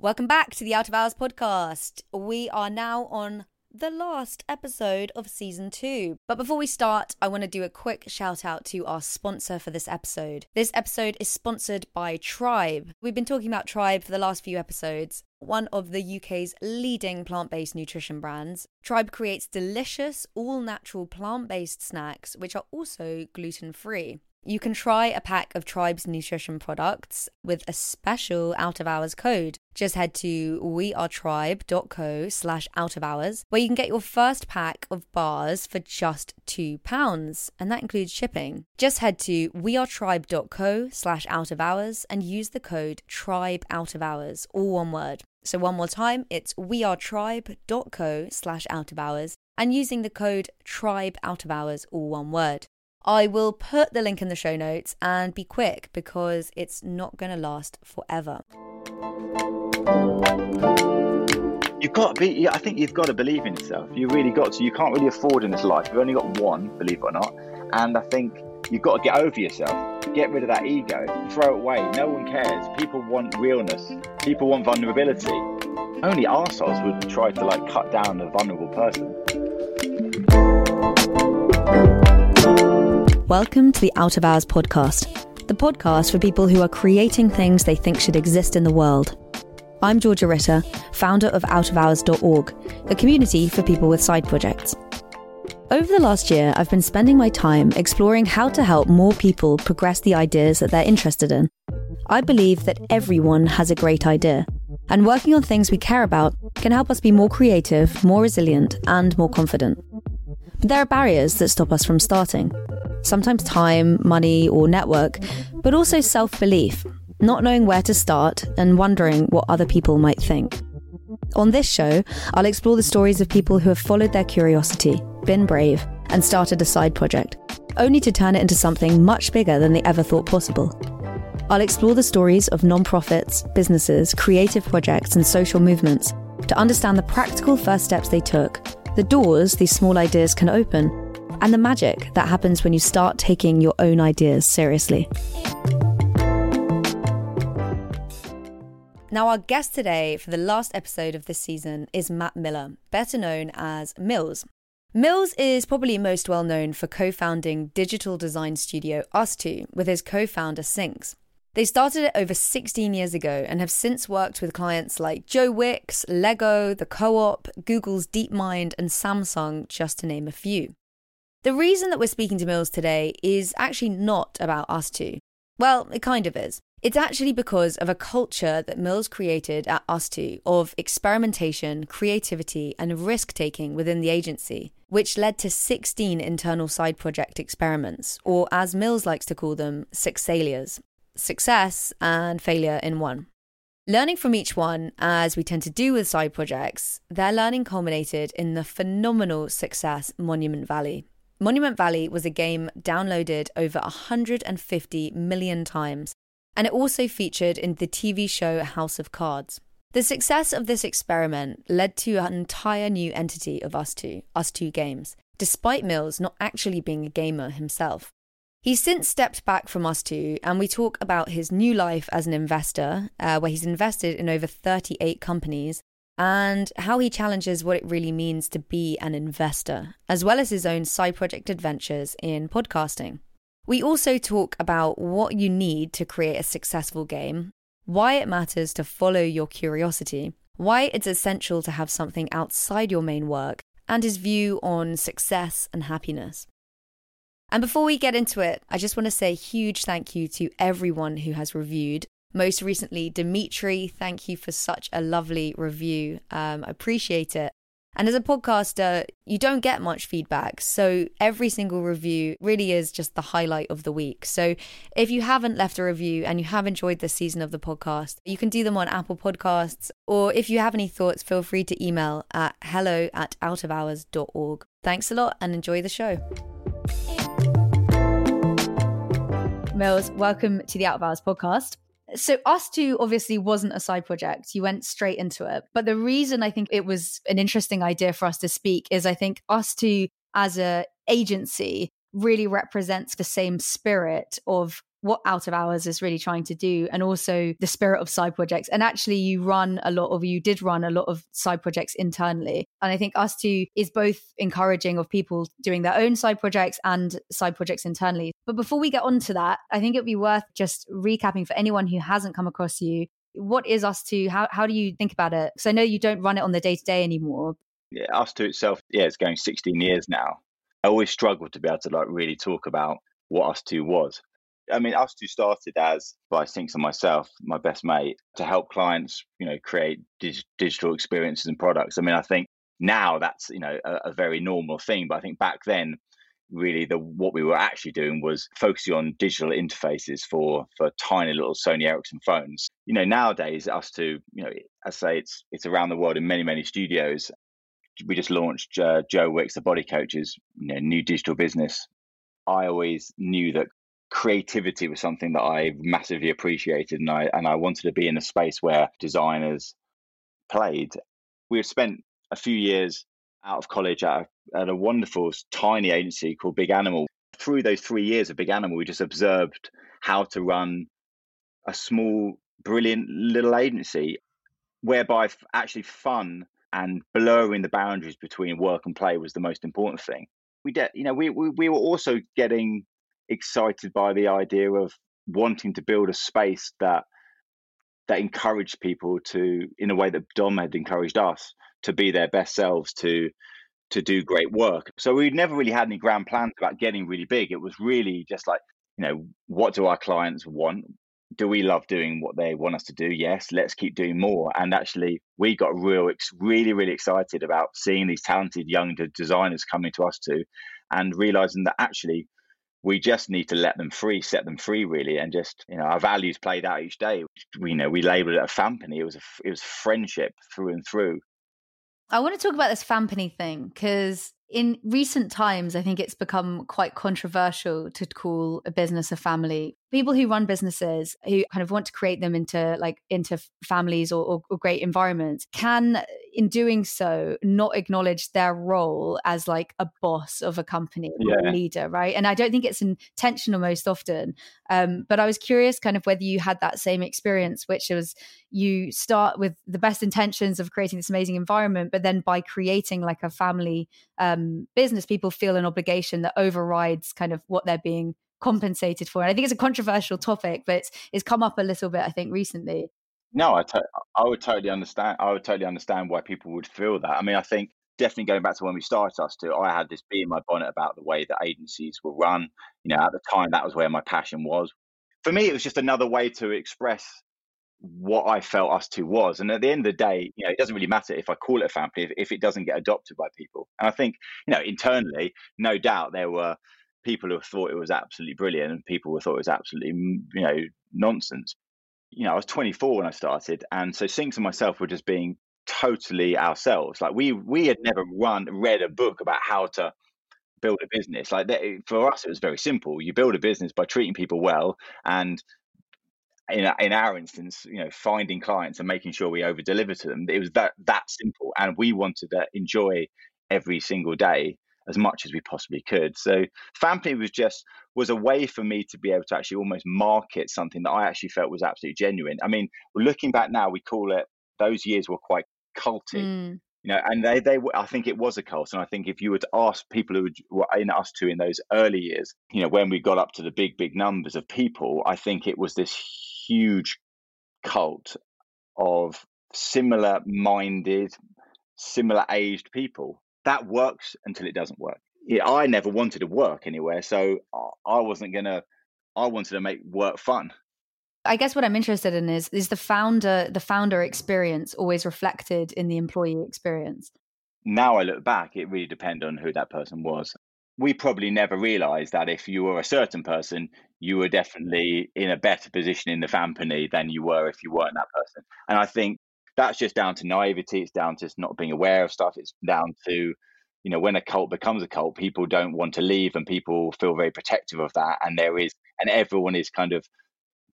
Welcome back to the Out of Hours podcast. We are now on the last episode of season two. But before we start, I want to do a quick shout out to our sponsor for this episode. This episode is sponsored by Tribe. We've been talking about Tribe for the last few episodes, one of the UK's leading plant based nutrition brands. Tribe creates delicious, all natural plant based snacks, which are also gluten free. You can try a pack of Tribe's nutrition products with a special out of hours code. Just head to wearetribe.co slash out of hours where you can get your first pack of bars for just £2. And that includes shipping. Just head to wearetribe.co slash out of hours and use the code tribe out of hours, all one word. So one more time, it's wearetribe.co slash out of hours and using the code tribe out of hours, all one word. I will put the link in the show notes and be quick because it's not going to last forever. You've got to be, I think you've got to believe in yourself. You really got to. You can't really afford in this life. You've only got one, believe it or not. And I think you've got to get over yourself. Get rid of that ego. Throw it away. No one cares. People want realness. People want vulnerability. Only arseholes would try to like cut down a vulnerable person. Welcome to the Out of Hours podcast, the podcast for people who are creating things they think should exist in the world. I'm Georgia Ritter, founder of outofhours.org, a community for people with side projects. Over the last year, I've been spending my time exploring how to help more people progress the ideas that they're interested in. I believe that everyone has a great idea, and working on things we care about can help us be more creative, more resilient, and more confident. But there are barriers that stop us from starting sometimes time, money, or network, but also self belief, not knowing where to start and wondering what other people might think. On this show, I'll explore the stories of people who have followed their curiosity, been brave, and started a side project, only to turn it into something much bigger than they ever thought possible. I'll explore the stories of non-profits, businesses, creative projects, and social movements to understand the practical first steps they took, the doors these small ideas can open, and the magic that happens when you start taking your own ideas seriously. Now, our guest today for the last episode of this season is Matt Miller, better known as Mills. Mills is probably most well known for co founding digital design studio ustwo with his co founder Sinx. They started it over 16 years ago and have since worked with clients like Joe Wicks, Lego, The Co op, Google's DeepMind, and Samsung, just to name a few. The reason that we're speaking to Mills today is actually not about ustwo. Well, it kind of is. It's actually because of a culture that Mills created at Ustwo of experimentation, creativity, and risk taking within the agency, which led to 16 internal side project experiments, or as Mills likes to call them, sixalias success and failure in one. Learning from each one, as we tend to do with side projects, their learning culminated in the phenomenal success Monument Valley, Monument Valley was a game downloaded over 150 million times, and it also featured in the TV show House of Cards. The success of this experiment led to an entire new entity of ustwo, Us Two Games, despite Mills not actually being a gamer himself. He's since stepped back from Ustwo, and we talk about his new life as an investor, uh, where he's invested in over 38 companies and how he challenges what it really means to be an investor, as well as his own side project adventures in podcasting. We also talk about what you need to create a successful game, why it matters to follow your curiosity, why it's essential to have something outside your main work, and his view on success and happiness. And before we get into it, I just want to say a huge thank you to everyone who has reviewed most recently, Dimitri, thank you for such a lovely review. Um, I appreciate it. And as a podcaster, you don't get much feedback. So every single review really is just the highlight of the week. So if you haven't left a review and you have enjoyed this season of the podcast, you can do them on Apple Podcasts. Or if you have any thoughts, feel free to email at hello at outofhours.org. Thanks a lot and enjoy the show. Mills, welcome to the Out of Hours podcast. So, ustwo obviously wasn't a side project. You went straight into it. But the reason I think it was an interesting idea for us to speak is I think ustwo as a agency really represents the same spirit of what out of hours is really trying to do and also the spirit of side projects. And actually you run a lot of you did run a lot of side projects internally. And i think ustwo is both encouraging of people doing their own side projects and side projects internally. But before we get on to that i think it would be worth just recapping for anyone who hasn't come across you. What is ustwo how, how do you think about it? Because i know you don't run it on the day-to-day anymore. Yeah ustwo itself yeah it's going 16 years now. I always struggled to be able to like really talk about what ustwo was I mean, ustwo started as by Sinx and myself, my best mate, to help clients, you know, create dig- digital experiences and products. I mean, I think now that's you know a, a, very normal thing, but I think back then, really, the what we were actually doing was focusing on digital interfaces for for tiny little Sony Ericsson phones. You know, nowadays, ustwo, you know, I say it's it's around the world in many many studios. We just launched uh, Joe Wicks, the Body Coaches, you know, new digital business I always knew that creativity was something that I massively appreciated, and I and I wanted to be in a space where designers played. We had spent a few years out of college at a, at a wonderful tiny agency called Big Animal. Through those three years of Big Animal, we just observed how to run a small, brilliant little agency, whereby actually fun and blurring the boundaries between work and play was the most important thing. We did, you know, we, we we were also getting excited by the idea of wanting to build a space that that encouraged people to in a way that dom had encouraged us to be their best selves to to do great work. So we never really had any grand plans about getting really big. It was really just like you know what do our clients want? Do we love doing what they want us to do? Yes let's keep doing more. And actually we got real really really excited about seeing these talented young designers coming to ustwo and realizing that actually we just need to let them free, set them free, really, and just you know our values played out each day. We you know we labelled it a fampany. It was a it was friendship through and through. I want to talk about this fampany thing because in recent times, I think it's become quite controversial to call a business a family. People who run businesses who kind of want to create them into like into families or, or, or great environments can, in doing so, not acknowledge their role as like a boss of a company or yeah. a leader, right? And I don't think it's intentional most often. Um, but I was curious, kind of, whether you had that same experience, which was you start with the best intentions of creating this amazing environment, but then by creating like a family um, business, people feel an obligation that overrides kind of what they're being compensated for. And I think it's a controversial topic, but it's, it's come up a little bit, I think, recently. No, I, to- I would totally understand. I would totally understand why people would feel that. I mean, I think definitely going back to when we started ustwo, I had this bee in my bonnet about the way that agencies were run. You know, at the time, that was where my passion was. For me, it was just another way to express what I felt ustwo was. And at the end of the day, you know, it doesn't really matter if I call it a family if, if it doesn't get adopted by people. And I think, you know, internally, no doubt there were people who thought it was absolutely brilliant and people who thought it was absolutely, mm, you know, nonsense. You know, I was 24 when I started, and so Sinx and myself were just being totally ourselves. Like we we had mm. never run read a book about how to build a business. Like that, for us, it was very simple. You build a business by treating people well and in, in our instance, you know, finding clients and making sure we over deliver to them. It was that that simple, and we wanted to enjoy every single day as much as we possibly could. So Fampany was just was a way for me to be able to actually almost market something that I actually felt was absolutely genuine. I mean, looking back now, we call it those years were quite culty. Mm. You know, and they, they, I think it was a cult. And I think if you were to ask people who were in ustwo in those early years, you know, when we got up to the big, big numbers of people, I think it was this huge cult of similar minded, similar aged people. That works until it doesn't work. Yeah, I never wanted to work anywhere, so I wasn't gonna. I wanted to make work fun. I guess what I'm interested in is is the founder the founder experience always reflected in the employee experience. Now I look back, it really depended on who that person was we probably never realized that if you were a certain person, you were definitely in a better position in the company than you were if you weren't that person. And I think that's just down to naivety. It's down to just not being aware of stuff. It's down to, you know, when a cult becomes a cult, people don't want to leave and people feel very protective of that. And there is, and everyone is kind of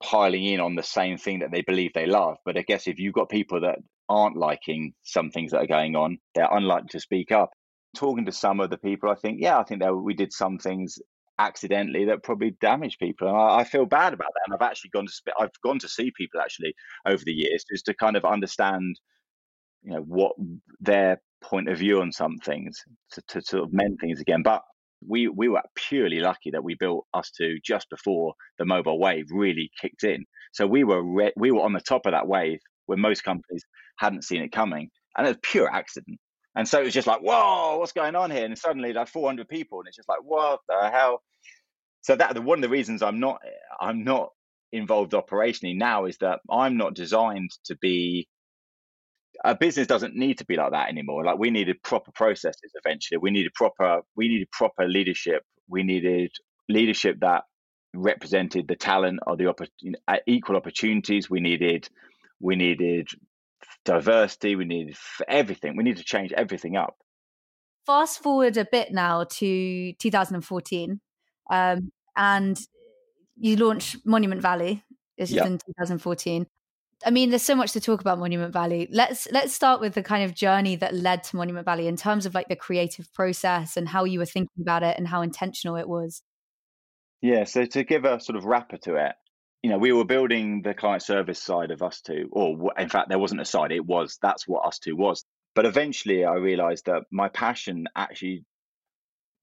piling in on the same thing that they believe they love. But I guess if you've got people that aren't liking some things that are going on, they're unlikely to speak up talking to some of the people, I think, yeah, I think that we did some things accidentally that probably damaged people. And I, I, feel bad about that. And I've actually gone to I've gone to see people actually over the years just to kind of understand, you know, what their point of view on some things to, to sort of mend things again. But we we were purely lucky that we built ustwo just before the mobile wave really kicked in. So we were re- we were on the top of that wave when most companies hadn't seen it coming, and it was pure accident. And so it was just like, whoa, what's going on here? And suddenly like 400 people, and it's just like, what the hell? So that the one of the reasons I'm not I'm not involved operationally now is that I'm not designed to be a business doesn't need to be like that anymore. Like we needed proper processes eventually. We needed proper we needed proper leadership. We needed leadership that represented the talent or the equal opportunities. We needed we needed diversity. We needed everything. We need to change everything up. Fast forward a bit now to 2014, um, and you launched Monument Valley. This is yep. in 2014. I mean, there's so much to talk about Monument Valley. Let's let's start with the kind of journey that led to Monument Valley in terms of like the creative process and how you were thinking about it and how intentional it was. Yeah, so to give a sort of wrapper to it, you know, we were building the client service side of ustwo, or in fact, there wasn't a side; it was that's what ustwo was. But eventually, I realised that my passion actually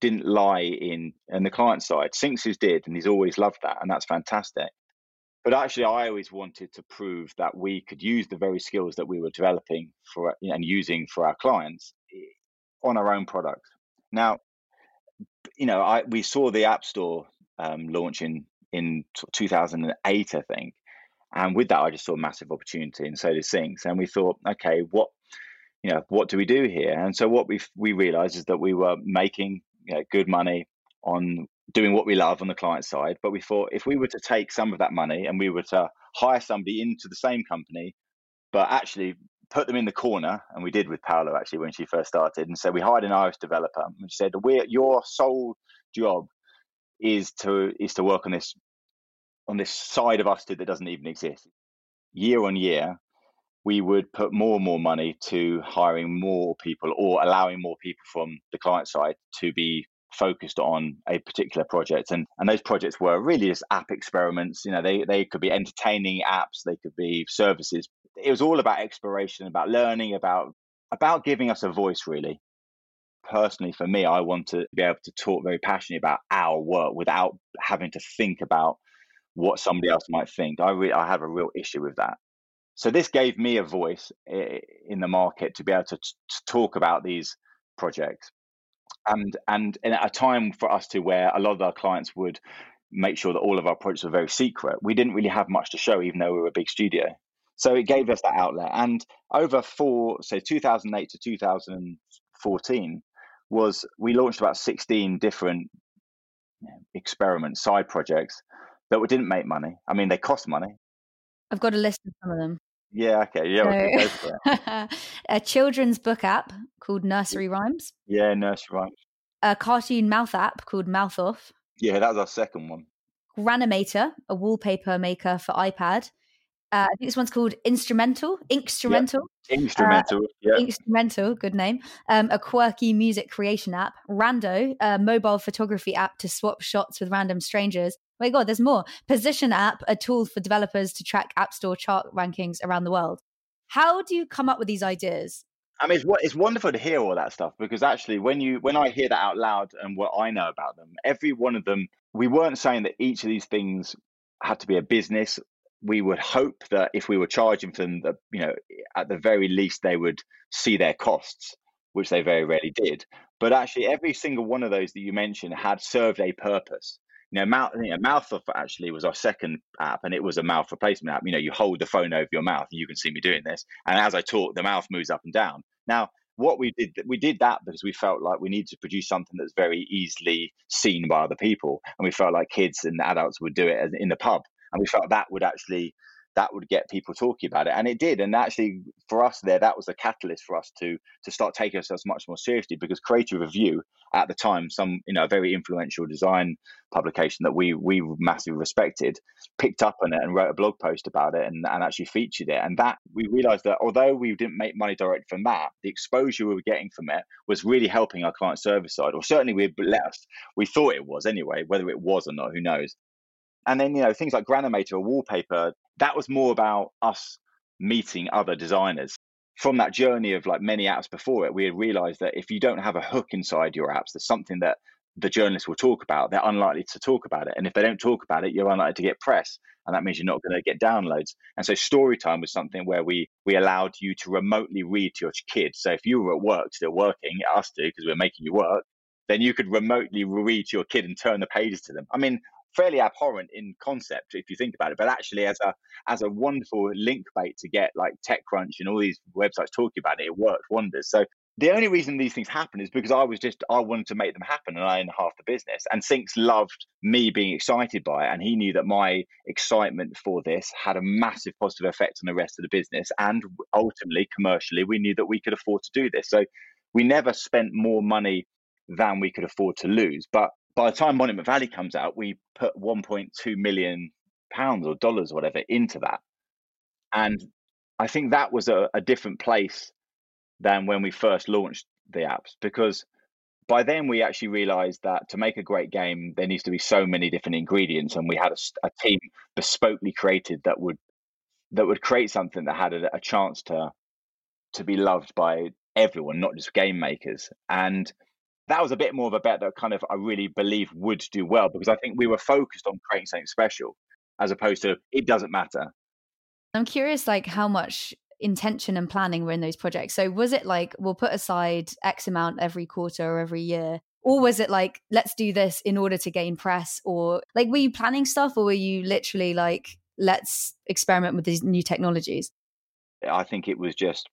didn't lie in in the client side. Sinx's did, and he's always loved that, and that's fantastic. But actually, I always wanted to prove that we could use the very skills that we were developing for and using for our clients eh, on our own products. Now, you know, I we saw the App Store um, launch in in 2008, I think, and with that, I just saw a massive opportunity, and so did Sinx. And we thought, okay, what you know, what do we do here? And so what we we realized is that we were making you know, good money on doing what we love on the client side. But we thought if we were to take some of that money and we were to hire somebody into the same company, but actually put them in the corner, and we did with Paolo actually when she first started. And so we hired an Irish developer and said, "We're your sole job is to is to work on this on this side of us that doesn't even exist." Year on year, we would put more and more money to hiring more people or allowing more people from the client side to be focused on a particular project. And and those projects were really just app experiments. You know they they could be entertaining apps they could be services. It was all about exploration about learning about about giving us a voice really personally for me i want to be able to talk very passionately about our work without having to think about what somebody else might think. I re- i have a real issue with that. So this gave me a voice in the market to be able to, to talk about these projects. And and at a time for us to where a lot of our clients would make sure that all of our projects were very secret we didn't really have much to show even though we were a big studio. So it gave us that outlet. And over four so 2008 to 2014 was we launched about 16 different experiment side projects that we didn't make money i mean they cost money i've got a list of some of them yeah, okay. Yeah, so, a children's book app called Nursery Rhymes. Yeah, Nursery Rhymes. A cartoon mouth app called Mouth Off. Yeah, that was our second one. Granimator, a wallpaper maker for iPad. Uh, I think this one's called Instrumental. Instrumental. Yep. Instrumental. Uh, yeah. Instrumental. Good name. Um, a quirky music creation app. Rando, a mobile photography app to swap shots with random strangers. Oh my God, there's more. Position app, a tool for developers to track App Store chart rankings around the world. How do you come up with these ideas? I mean, it's, it's wonderful to hear all that stuff because actually, when you when I hear that out loud and what I know about them, every one of them, we weren't saying that each of these things had to be a business. We would hope that if we were charging for them, that you know, at the very least, they would see their costs, which they very rarely did. But actually, every single one of those that you mentioned had served a purpose you know, mouth, you know, mouth off actually was our second app, and it was a mouth replacement app. You know, you hold the phone over your mouth, and you can see me doing this. And as I talk, the mouth moves up and down. Now, what we did, we did that because we felt like we needed to produce something that's very easily seen by other people, and we felt like kids and adults would do it in the pub, and we felt that would actually that would get people talking about it and it did and actually for us there that was a catalyst for us to to start taking ourselves much more seriously because creative review at the time some you know a very influential design publication that we we massively respected picked up on it and wrote a blog post about it and, and actually featured it and that we realized that although we didn't make money direct from that the exposure we were getting from it was really helping our client service side or certainly we let us we thought it was anyway whether it was or not who knows and then, you know, things like Granimator or wallpaper, that was more about us meeting other designers. From that journey of like many apps before it, we had realized that if you don't have a hook inside your apps, there's something that the journalists will talk about, they're unlikely to talk about it. And if they don't talk about it, you're unlikely to get press. And that means you're not going to get downloads. And so story time was something where we we allowed you to remotely read to your kids. So if you were at work still working, us too, because we we're making you work, then you could remotely read to your kid and turn the pages to them. I mean, fairly abhorrent in concept if you think about it, but actually as a as a wonderful link bait to get like TechCrunch and all these websites talking about it, it worked wonders. So the only reason these things happen is because I was just I wanted to make them happen and I own half the business. And Sinx loved me being excited by it and he knew that my excitement for this had a massive positive effect on the rest of the business. And ultimately, commercially, we knew that we could afford to do this. So we never spent more money than we could afford to lose. But by the time Monument Valley comes out, we put 1.2 million pounds or dollars or whatever into that. And I think that was a, a different place than when we first launched the apps because by then we actually realized that to make a great game there needs to be so many different ingredients and we had a, a team bespokely created that would that would create something that had a, a, chance to to be loved by everyone not just game makers and that was a bit more of a bet that kind of I really believe would do well because I think we were focused on creating something special as opposed to it doesn't matter. I'm curious, like how much intention and planning were in those projects. So was it like we'll put aside X amount every quarter or every year? Or was it like, let's do this in order to gain press? Or like, were you planning stuff or were you literally like, let's experiment with these new technologies? I think it was just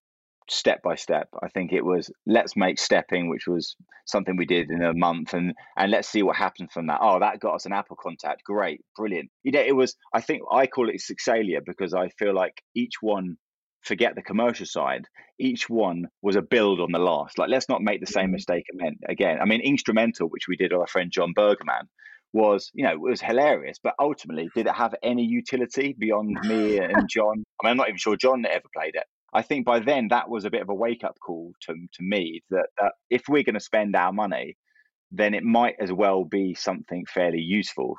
step by step. I think it was let's make stepping, which was something we did in a month, and and let's see what happens from that. Oh, that got us an Apple contact. Great, brilliant. You know, it was. I think I call it Sixalia because I feel like each one. Forget the commercial side. Each one was a build on the last. Like, let's not make the same mm-hmm. mistake again. I mean, instrumental, which we did with our friend John Bergerman, was you know it was hilarious but ultimately did it have any utility beyond me and john i mean i'm not even sure john ever played it I think by then that was a bit of a wake up call to, to me that, that if we're going to spend our money, then it might as well be something fairly useful.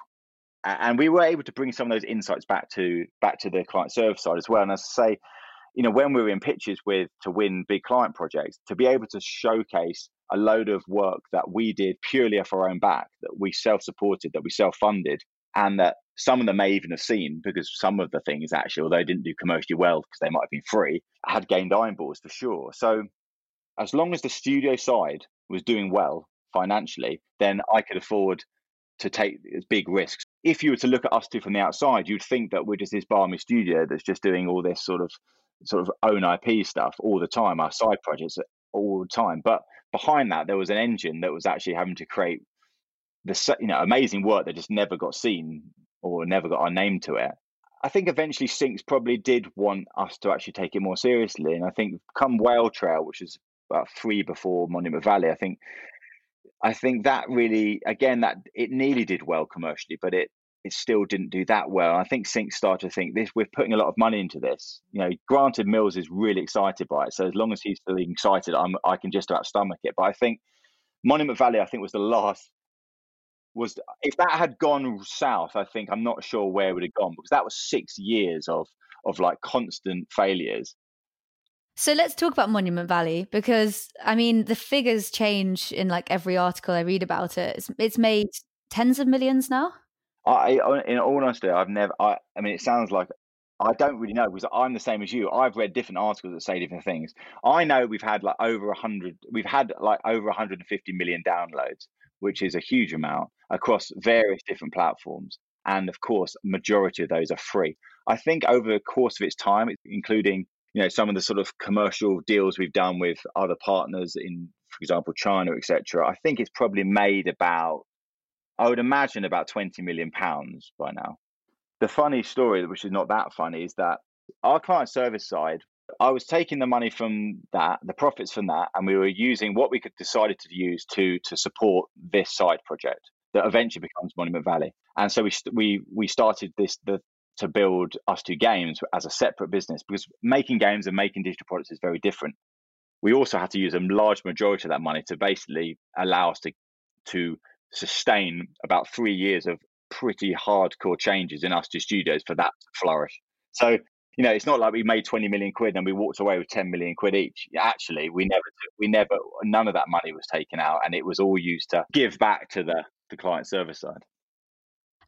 And we were able to bring some of those insights back to back to the client service side as well. And as I say, you know, when we were in pitches with to win big client projects, to be able to showcase a load of work that we did purely off our own back, that we self supported, that we self funded, and that some of them may even have seen because some of the things actually, although they didn't do commercially well because they might have been free, had gained iron eyeballs for sure. So as long as the studio side was doing well financially, then I could afford to take big risks. If you were to look at ustwo from the outside, you'd think that we're just this balmy studio that's just doing all this sort of sort of own IP stuff all the time, our side projects all the time. But behind that, there was an engine that was actually having to create the you know amazing work that just never got seen or never got our name to it. I think eventually Sinx probably did want us to actually take it more seriously, and I think come Whale Trail, which is about three before Monument Valley, I think I think that really again that it nearly did well commercially, but it it still didn't do that well. I think Sinx started to think this we're putting a lot of money into this. You know, granted Mills is really excited by it, so as long as he's feeling excited, I'm I can just about stomach it. But I think Monument Valley, I think, was the last was if that had gone south, I think I'm not sure where it would have gone because that was six years of of like constant failures. So let's talk about Monument Valley because I mean the figures change in like every article I read about it. It's, it's made tens of millions now. I, in all honesty, I've never. I, I mean, it sounds like I don't really know because I'm the same as you. I've read different articles that say different things. I know we've had like over a hundred. We've had like over 150 million downloads, which is a huge amount across various different platforms. And of course, majority of those are free. I think over the course of its time, including you know some of the sort of commercial deals we've done with other partners in, for example, China, etc. I think it's probably made about, I would imagine, about twenty million pounds by now. The funny story, which is not that funny, is that our client service side, I was taking the money from that, the profits from that, and we were using what we could decided to use to to support this side project that eventually becomes Monument Valley. And so we we we started this the to build ustwo games as a separate business because making games and making digital products is very different. We also had to use a large majority of that money to basically allow us to to sustain about three years of pretty hardcore changes in ustwo studios for that to flourish. So you know, it's not like we made 20 million quid and we walked away with 10 million quid each. Actually, we never, we never, none of that money was taken out and it was all used to give back to the, the client service side.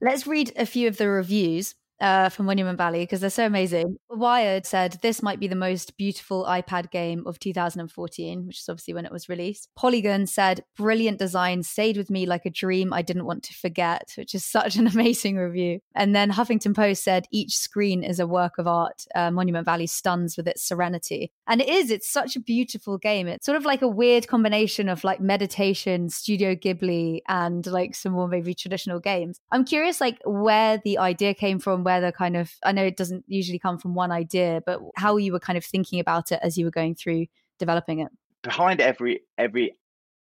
Let's read a few of the reviews uh, from Monument Valley because they're so amazing. Wired said this might be the most beautiful iPad game of 2014, which is obviously when it was released. Polygon said brilliant design, stayed with me like a dream I didn't want to forget, which is such an amazing review. And then Huffington Post said each screen is a work of art. Uh, Monument Valley stuns with its serenity, and it is. It's such a beautiful game. It's sort of like a weird combination of like meditation, Studio Ghibli, and like some more maybe traditional games. I'm curious, like where the idea came from where the kind of I know it doesn't usually come from one idea, but how you were kind of thinking about it as you were going through developing it. Behind every every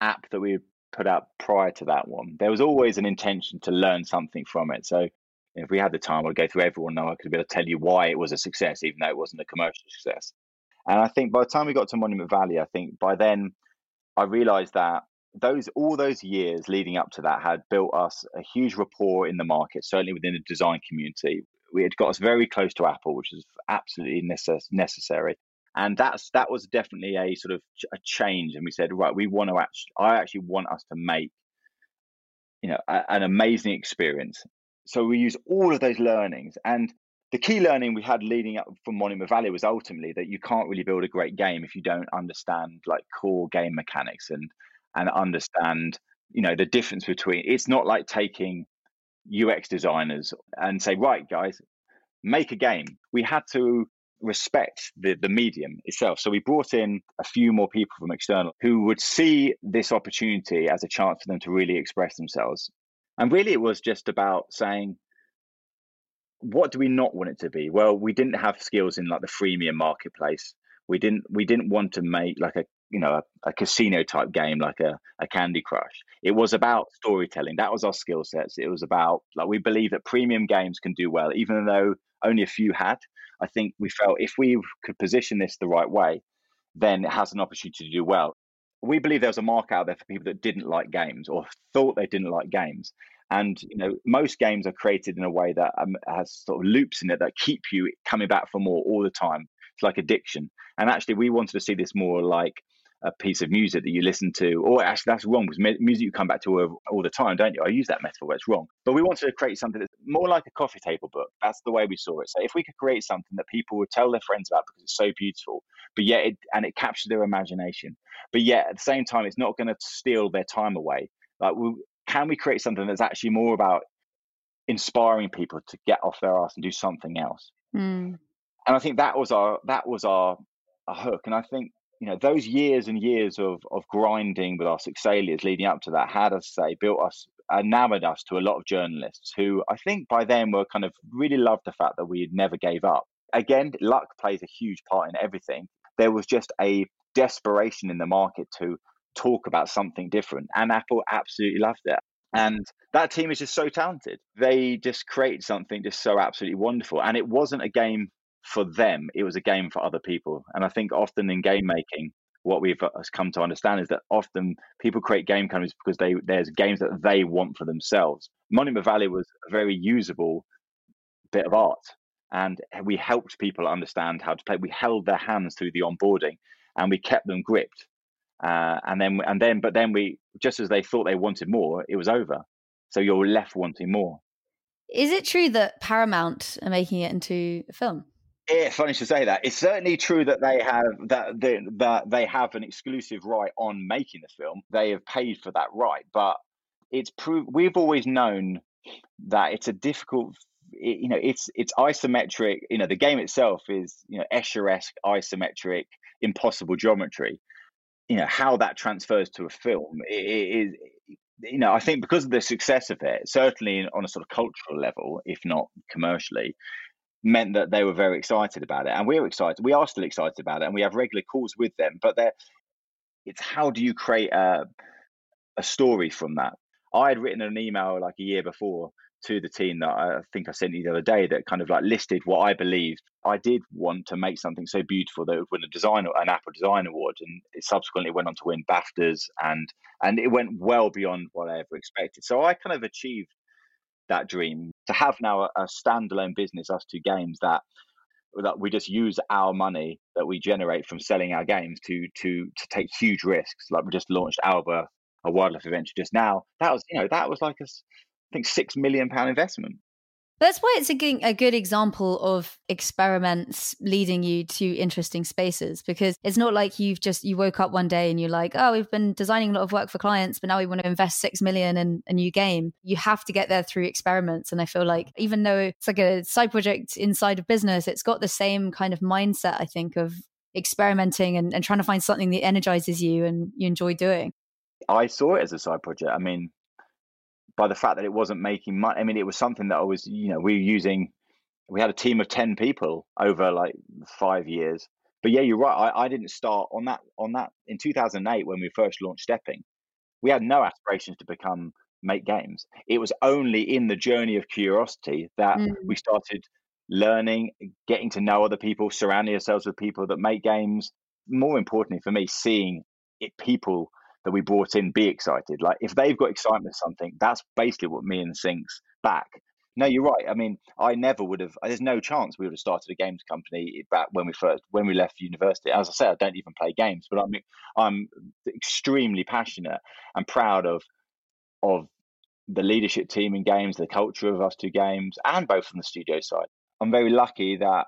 app that we put out prior to that one, there was always an intention to learn something from it. So if we had the time, I'd go through everyone now. I could be able to tell you why it was a success, even though it wasn't a commercial success. And I think by the time we got to Monument Valley, I think by then I realized that those all those years leading up to that had built us a huge rapport in the market, certainly within the design community we had got us very close to Apple, which was absolutely necess- necessary. And that's that was definitely a sort of ch- a change. And we said, right, we want to actually, I actually want us to make, you know, a, an amazing experience. So we use all of those learnings. And the key learning we had leading up from Monument Valley was ultimately that you can't really build a great game if you don't understand like core game mechanics and and understand you know the difference between it's not like taking UX designers and say, right, guys, make a game. We had to respect the, the medium itself. So we brought in a few more people from external who would see this opportunity as a chance for them to really express themselves. And really, it was just about saying, what do we not want it to be? Well, we didn't have skills in like the freemium marketplace. We didn't we didn't want to make like a you know a, a, casino type game like a, a candy crush. It was about storytelling. That was our skill sets. It was about like we believe that premium games can do well even though only a few had. I think we felt if we could position this the right way then it has an opportunity to do well. We believe there was a market out there for people that didn't like games or thought they didn't like games. And you know most games are created in a way that um, has sort of loops in it that keep you coming back for more all the time. It's like addiction. And actually we wanted to see this more like a piece of music that you listen to, or actually that's wrong because music you come back to all the time, don't you? I use that metaphor, but it's wrong. But we wanted to create something that's more like a coffee table book. That's the way we saw it. So if we could create something that people would tell their friends about because it's so beautiful, but yet it and it captures their imagination, but yet at the same time it's not going to steal their time away. Like, we, can we create something that's actually more about inspiring people to get off their ass and do something else? Mm. And I think that was our that was our, our hook. And I think you know those years and years of of grinding with our Sixalias leading up to that had us say built us enamored us to a lot of journalists who I think by then were kind of really loved the fact that we never gave up. Again, luck plays a huge part in everything. There was just a desperation in the market to talk about something different, and Apple absolutely loved it. And that team is just so talented. They just created something just so absolutely wonderful. And it wasn't a game for them, it was a game for other people. And I think often in game making, what we've uh, come to understand is that often people create game companies because they there's games that they want for themselves. Monument Valley was a very usable bit of art, and we helped people understand how to play. We held their hands through the onboarding, and we kept them gripped. Uh, and then and then, but then we just as they thought they wanted more, it was over. So you're left wanting more. Is it true that Paramount are making it into a film? Yeah, funny to say that. It's certainly true that they have that they, that they have an exclusive right on making the film. They have paid for that right, but it's proved we've always known that it's a difficult. You know, it's it's isometric. You know, the game itself is you know Escher-esque isometric, impossible geometry. You know how that transfers to a film is you know, I think because of the success of it, certainly on a sort of cultural level, if not commercially, meant that they were very excited about it, and we are excited. We are still excited about it, and we have regular calls with them. But it's how do you create a a story from that? I had written an email like a year before to the team that I think I sent you the other day that kind of like listed what I believed. I did want to make something so beautiful that it would win a design an Apple Design Award, and it subsequently went on to win BAFTAs, and and it went well beyond what I ever expected. So I kind of achieved that dream to have now a, a standalone business, ustwogames that that we just use our money that we generate from selling our games to to to take huge risks. Like we just launched Alba, a wildlife adventure just now. That was you know that was like a I think six million pound investment. That's why it's a good, a good example of experiments leading you to interesting spaces because it's not like you've just you woke up one day and you're like, oh, we've been designing a lot of work for clients, but now we want to invest six million in a new game. You have to get there through experiments, and I feel like even though it's like a side project inside of business, it's got the same kind of mindset. I think of experimenting and, and trying to find something that energizes you and you enjoy doing. I saw it as a side project. I mean, by the fact that it wasn't making money. I mean, it was something that I was, you know, we were using. We had a team of ten people over like five years. But yeah, you're right. I, I didn't start on that on that in 2008 when we first launched Stepping. We had no aspirations to become make games. It was only in the journey of curiosity that mm. we started learning, getting to know other people, surrounding ourselves with people that make games. More importantly for me, seeing it people that we brought in be excited. Like if they've got excitement for something, that's basically what me and Sinx back. No, you're right. I mean, I never would have. There's no chance we would have started a games company back when we first when we left university. As I said, I don't even play games, but I'm I'm extremely passionate and proud of of the leadership team in games, the culture of ustwo games, and both from the studio side. I'm very lucky that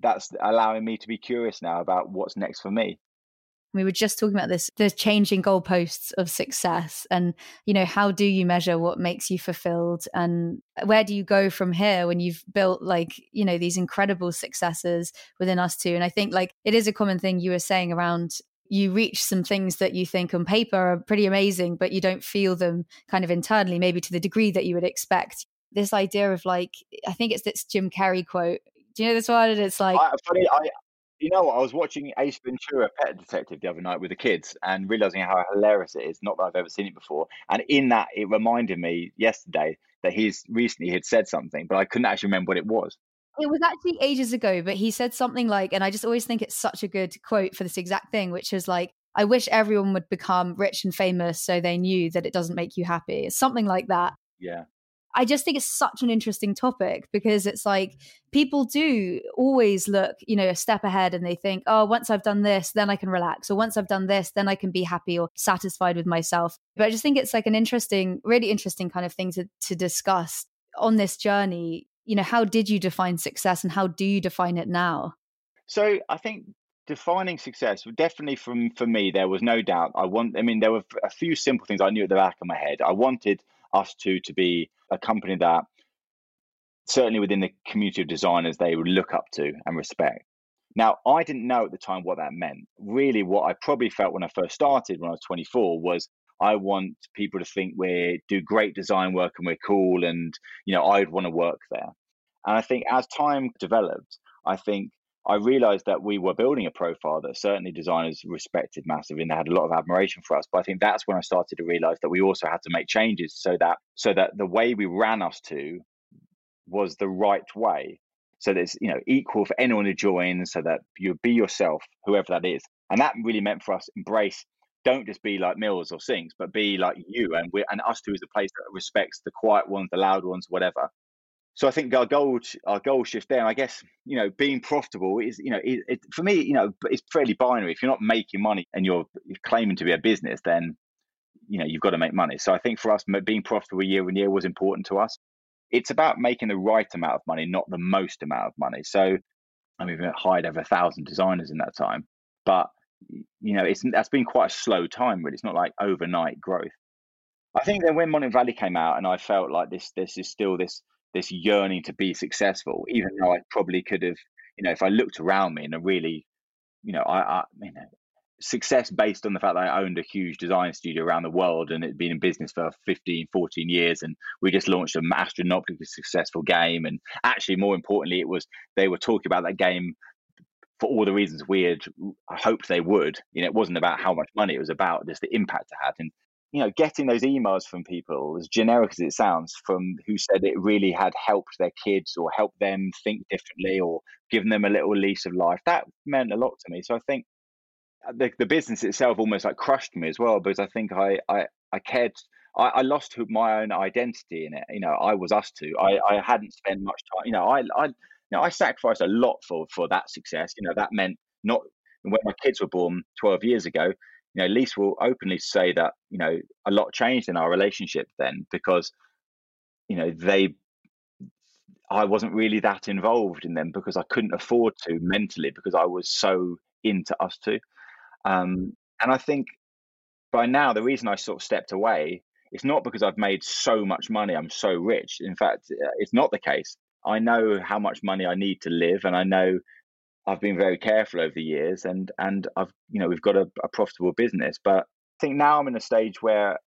that's allowing me to be curious now about what's next for me we were just talking about this the changing goalposts of success and you know how do you measure what makes you fulfilled? And where do you go from here when you've built like you know these incredible successes within ustwo and i think like it is a common thing you were saying around you reach some things that you think on paper are pretty amazing but you don't feel them kind of internally maybe to the degree that you would expect. This idea of like i think it's this jim carrey quote. Do you know this one? It's like I, funny, I, you know what? I was watching Ace Ventura: Pet Detective the other night with the kids and realizing how hilarious it is. Not that I've ever seen it before. And in that, it reminded me yesterday that he's recently had said something, but I couldn't actually remember what it was. It was actually ages ago, but he said something like, and I just always think it's such a good quote for this exact thing, which is like, I wish everyone would become rich and famous so they knew that it doesn't make you happy. It's something like that. Yeah. I just think it's such an interesting topic because it's like people do always look, you know, a step ahead and they think, oh, once I've done this, then I can relax. Or once I've done this, then I can be happy or satisfied with myself. But I just think it's like an interesting, really interesting kind of thing to, to discuss on this journey. You know, how did you define success and how do you define it now? So I think defining success definitely from for me there was no doubt i want i mean there were a few simple things i knew at the back of my head i wanted ustwo to be a company that certainly within the community of designers they would look up to and respect. Now, I didn't know at the time what that meant. Really, what I probably felt when I first started when I was 24 was I want people to think we do great design work and we're cool and you know I'd want to work there. And I think as time developed, I think I realized that we were building a profile that certainly designers respected massively and they had a lot of admiration for us. But I think that's when I started to realize that we also had to make changes so that so that the way we ran ustwo was the right way. So that it's you know equal for anyone who joins, so that you be yourself, whoever that is. And that really meant for us embrace don't just be like Mills or Sinx, but be like you. And we and ustwo is a place that respects the quiet ones, the loud ones, whatever so I think our goal, our goal shift there. I guess you know, being profitable is you know, it, it, for me, you know, it's fairly binary. If you're not making money and you're claiming to be a business, then you know you've got to make money. So I think for us, being profitable year on year was important to us. It's about making the right amount of money, not the most amount of money. So I mean, we've hired over a thousand designers in that time, but you know, it's that's been quite a slow time. Really, it's not like overnight growth. I think then when Monument Valley came out, and I felt like this, this is still this this yearning to be successful, even though I probably could have, you know, if I looked around me and I really, you know, I, I you know, success based on the fact that I owned a huge design studio around the world and it'd been in business for 15, 14 years. And we just launched an astronomically successful game. And actually, more importantly, it was they were talking about that game for all the reasons we had hoped they would. You know, it wasn't about how much money, it was about just the impact it had. And, you know, getting those emails from people, as generic as it sounds, from who said it really had helped their kids or helped them think differently or given them a little lease of life, that meant a lot to me. So I think uh, the, the business itself almost like crushed me as well because I think I I, I cared I, I lost my own identity in it. You know, I was ustwo. I, I hadn't spent much time. You know, I I you know I sacrificed a lot for for that success. You know, that meant not when my kids were born twelve years ago. You know, Lise will openly say that you know a lot changed in our relationship then because you know they I wasn't really that involved in them because I couldn't afford to mentally because I was so into ustwo. Um, and I think by now, the reason I sort of stepped away, it's not because I've made so much money, I'm so rich. In fact, uh, it's not the case. I know how much money I need to live, and I know I've been very careful over the years, and and I've you know we've got a, a profitable business. But I think now I'm in a stage where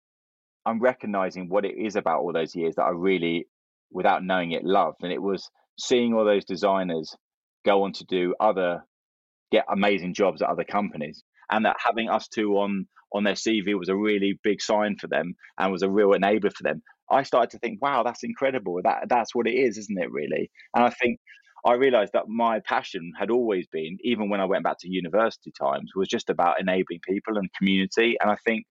I'm recognizing what it is about all those years that I really, without knowing it, loved, and it was seeing all those designers go on to do other, get amazing jobs at other companies, and that having ustwo on on their CV was a really big sign for them and was a real enabler for them. I started to think, wow, that's incredible. That that's what it is, isn't it? Really? And I think I realized that my passion had always been, even when I went back to university times, was just about enabling people and community. And I think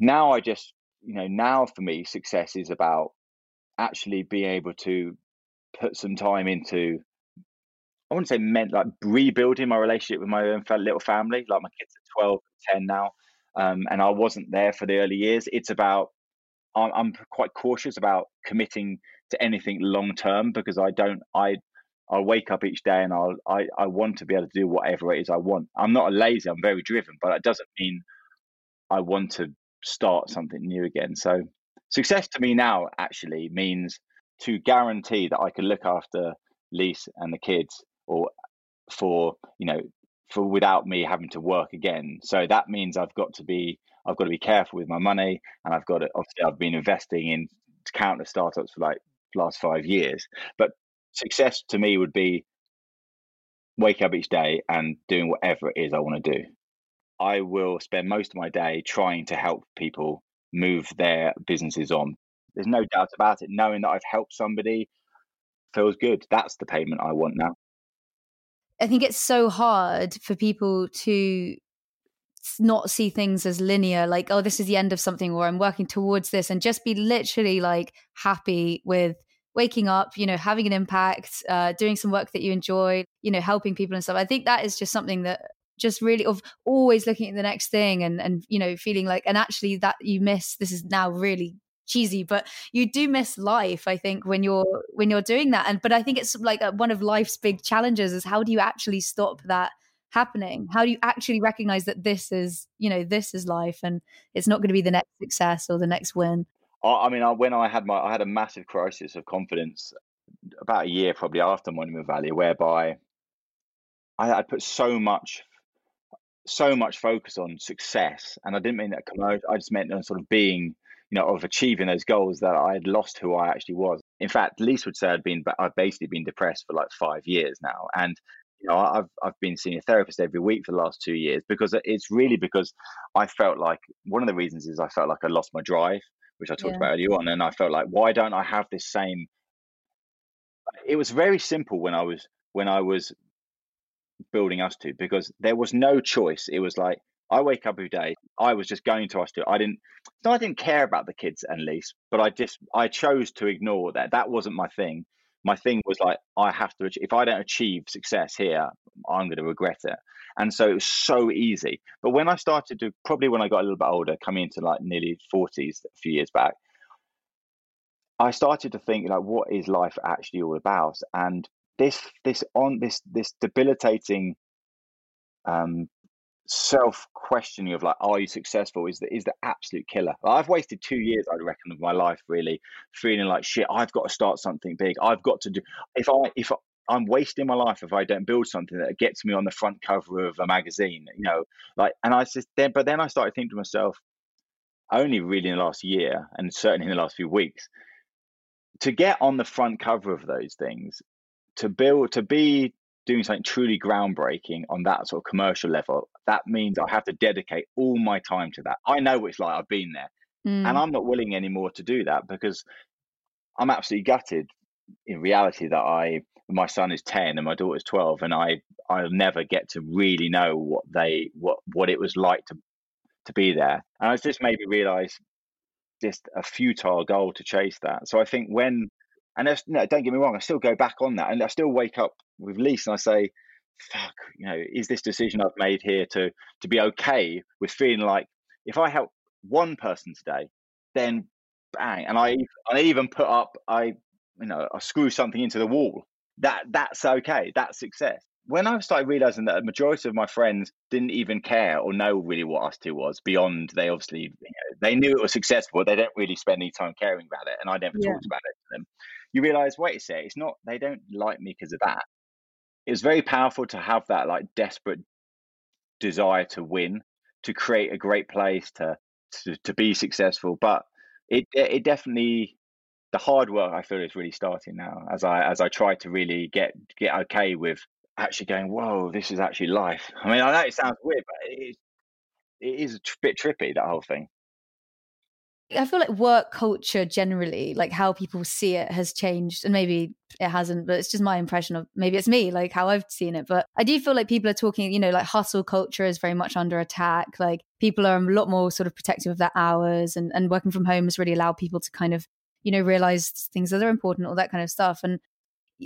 now I just, you know, now for me, success is about actually being able to put some time into I wouldn't say meant like rebuilding my relationship with my own little family. Like my kids are 12, 10 now, um, and I wasn't there for the early years. It's about I'm, I'm quite cautious about committing to anything long term because I don't I I'll wake up each day and I'll I, I want to be able to do whatever it is I want. I'm not a lazy, I'm very driven, but it doesn't mean I want to start something new again. So success to me now actually means to guarantee that I can look after Lise and the kids or for you know for without me having to work again. So that means I've got to be I've got to be careful with my money, and I've got to obviously I've been investing in countless startups for like last five years. But success to me would be wake up each day and doing whatever it is I want to do. I will spend most of my day trying to help people move their businesses on. There's no doubt about it. Knowing that I've helped somebody feels good. That's the payment I want now. I think it's so hard for people to not see things as linear, like, oh, this is the end of something, or I'm working towards this, and just be literally like happy with waking up, you know, having an impact, uh, doing some work that you enjoy, you know, helping people and stuff. I think that is just something that just really of always looking at the next thing and and you know feeling like and actually that you miss this is now really cheesy but you do miss life i think when you're when you're doing that. And but i think it's like a, one of life's big challenges is how do you actually stop that happening? How do you actually recognize that this is you know this is life and it's not going to be the next success or the next win i, mean I, when i had my i had a massive crisis of confidence about a year probably after monument valley whereby i had put so much so much focus on success. And i didn't mean that commercial i just meant on sort of being you know, of achieving those goals that I had lost who I actually was. In fact, Lise would say I'd been, I've basically been depressed for like five years now, and you know, I've I've been seeing a therapist every week for the last two years because it's really because I felt like one of the reasons is I felt like I lost my drive, which I talked yeah. about earlier on, and I felt like why don't I have this same? It was very simple when I was when I was building ustwo because there was no choice. It was like I wake up every day. I was just going to ustwo. I didn't. No, I didn't care about the kids and Lise, but I just I chose to ignore that. That wasn't my thing. My thing was like I have to. If I don't achieve success here, I'm going to regret it. And so it was so easy. But when I started to probably when I got a little bit older, coming into like nearly forties a few years back, I started to think like, what is life actually all about? And this this on this this debilitating um, self questioning of like, are you successful? Is the is the absolute killer. I've wasted two years, I reckon, of my life really feeling like shit. I've got to start something big. I've got to do. If I if I'm wasting my life if I don't build something that gets me on the front cover of a magazine, you know, like, and I just then, but then I started thinking to myself, only really in the last year, and certainly in the last few weeks, to get on the front cover of those things, to build, to be doing something truly groundbreaking on that sort of commercial level, that means I have to dedicate all my time to that. I know what it's like. I've been there. Mm. And I'm not willing anymore to do that because I'm absolutely gutted in reality that I my son is 10 and my daughter's 12 and I I'll never get to really know what they what what it was like to to be there. And it's just made me realize just a futile goal to chase that. So I think when and no, don't get me wrong, I still go back on that and I still wake up with Lise and I say, fuck, you know, is this decision I've made here to to be okay with feeling like if I help one person today, then bang, and I I even put up I you know I screw something into the wall. That that's okay. That's success. When I started realizing that a majority of my friends didn't even care or know really what ustwo was beyond they obviously you know, they knew it was successful. They don't really spend any time caring about it, and I never yeah. talked about it to them. You realize, wait a sec, it's not they don't like me because of that it was very powerful to have that like desperate desire to win, to create a great place, to to, to be successful. But it it definitely the hard work I feel is really starting now as I as I try to really get get okay with actually going, whoa, this is actually life. I mean, I know it sounds weird, but it is, it is a bit trippy that whole thing. I feel like work culture generally, like how people see it has changed and maybe it hasn't, but it's just my impression of maybe it's me, like how I've seen it. But I do feel like people are talking, you know, like hustle culture is very much under attack. Like people are a lot more sort of protective of their hours and, and working from home has really allowed people to kind of, you know, realize things that are important, all that kind of stuff. And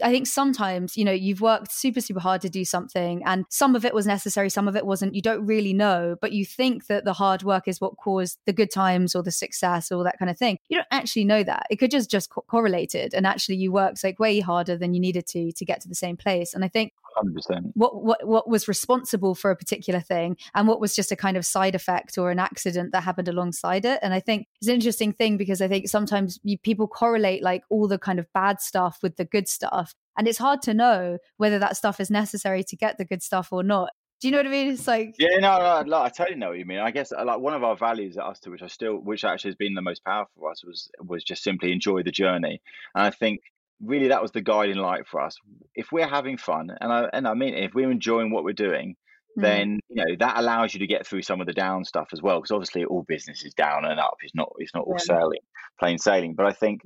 I think sometimes, you know, you've worked super, super hard to do something and some of it was necessary, some of it wasn't. You don't really know, but you think that the hard work is what caused the good times or the success or that kind of thing. You don't actually know that. It could just just co- correlated and actually you worked like way harder than you needed to to get to the same place. And I think 100%. What, what what was responsible for a particular thing and what was just a kind of side effect or an accident that happened alongside it and i think it's an interesting thing because i think sometimes you, people correlate like all the kind of bad stuff with the good stuff and it's hard to know whether that stuff is necessary to get the good stuff or not do you know what I mean? It's like yeah, no, no, no, I totally know what you mean. I guess uh, like one of our values at us, to which I still, which actually has been the most powerful for us, was was just simply enjoy the journey. And I think really that was the guiding light for us. If we're having fun, and I and I mean, if we're enjoying what we're doing, mm. then you know that allows you to get through some of the down stuff as well. Because obviously, all business is down and up. It's not it's not all yeah. sailing, plain sailing. But I think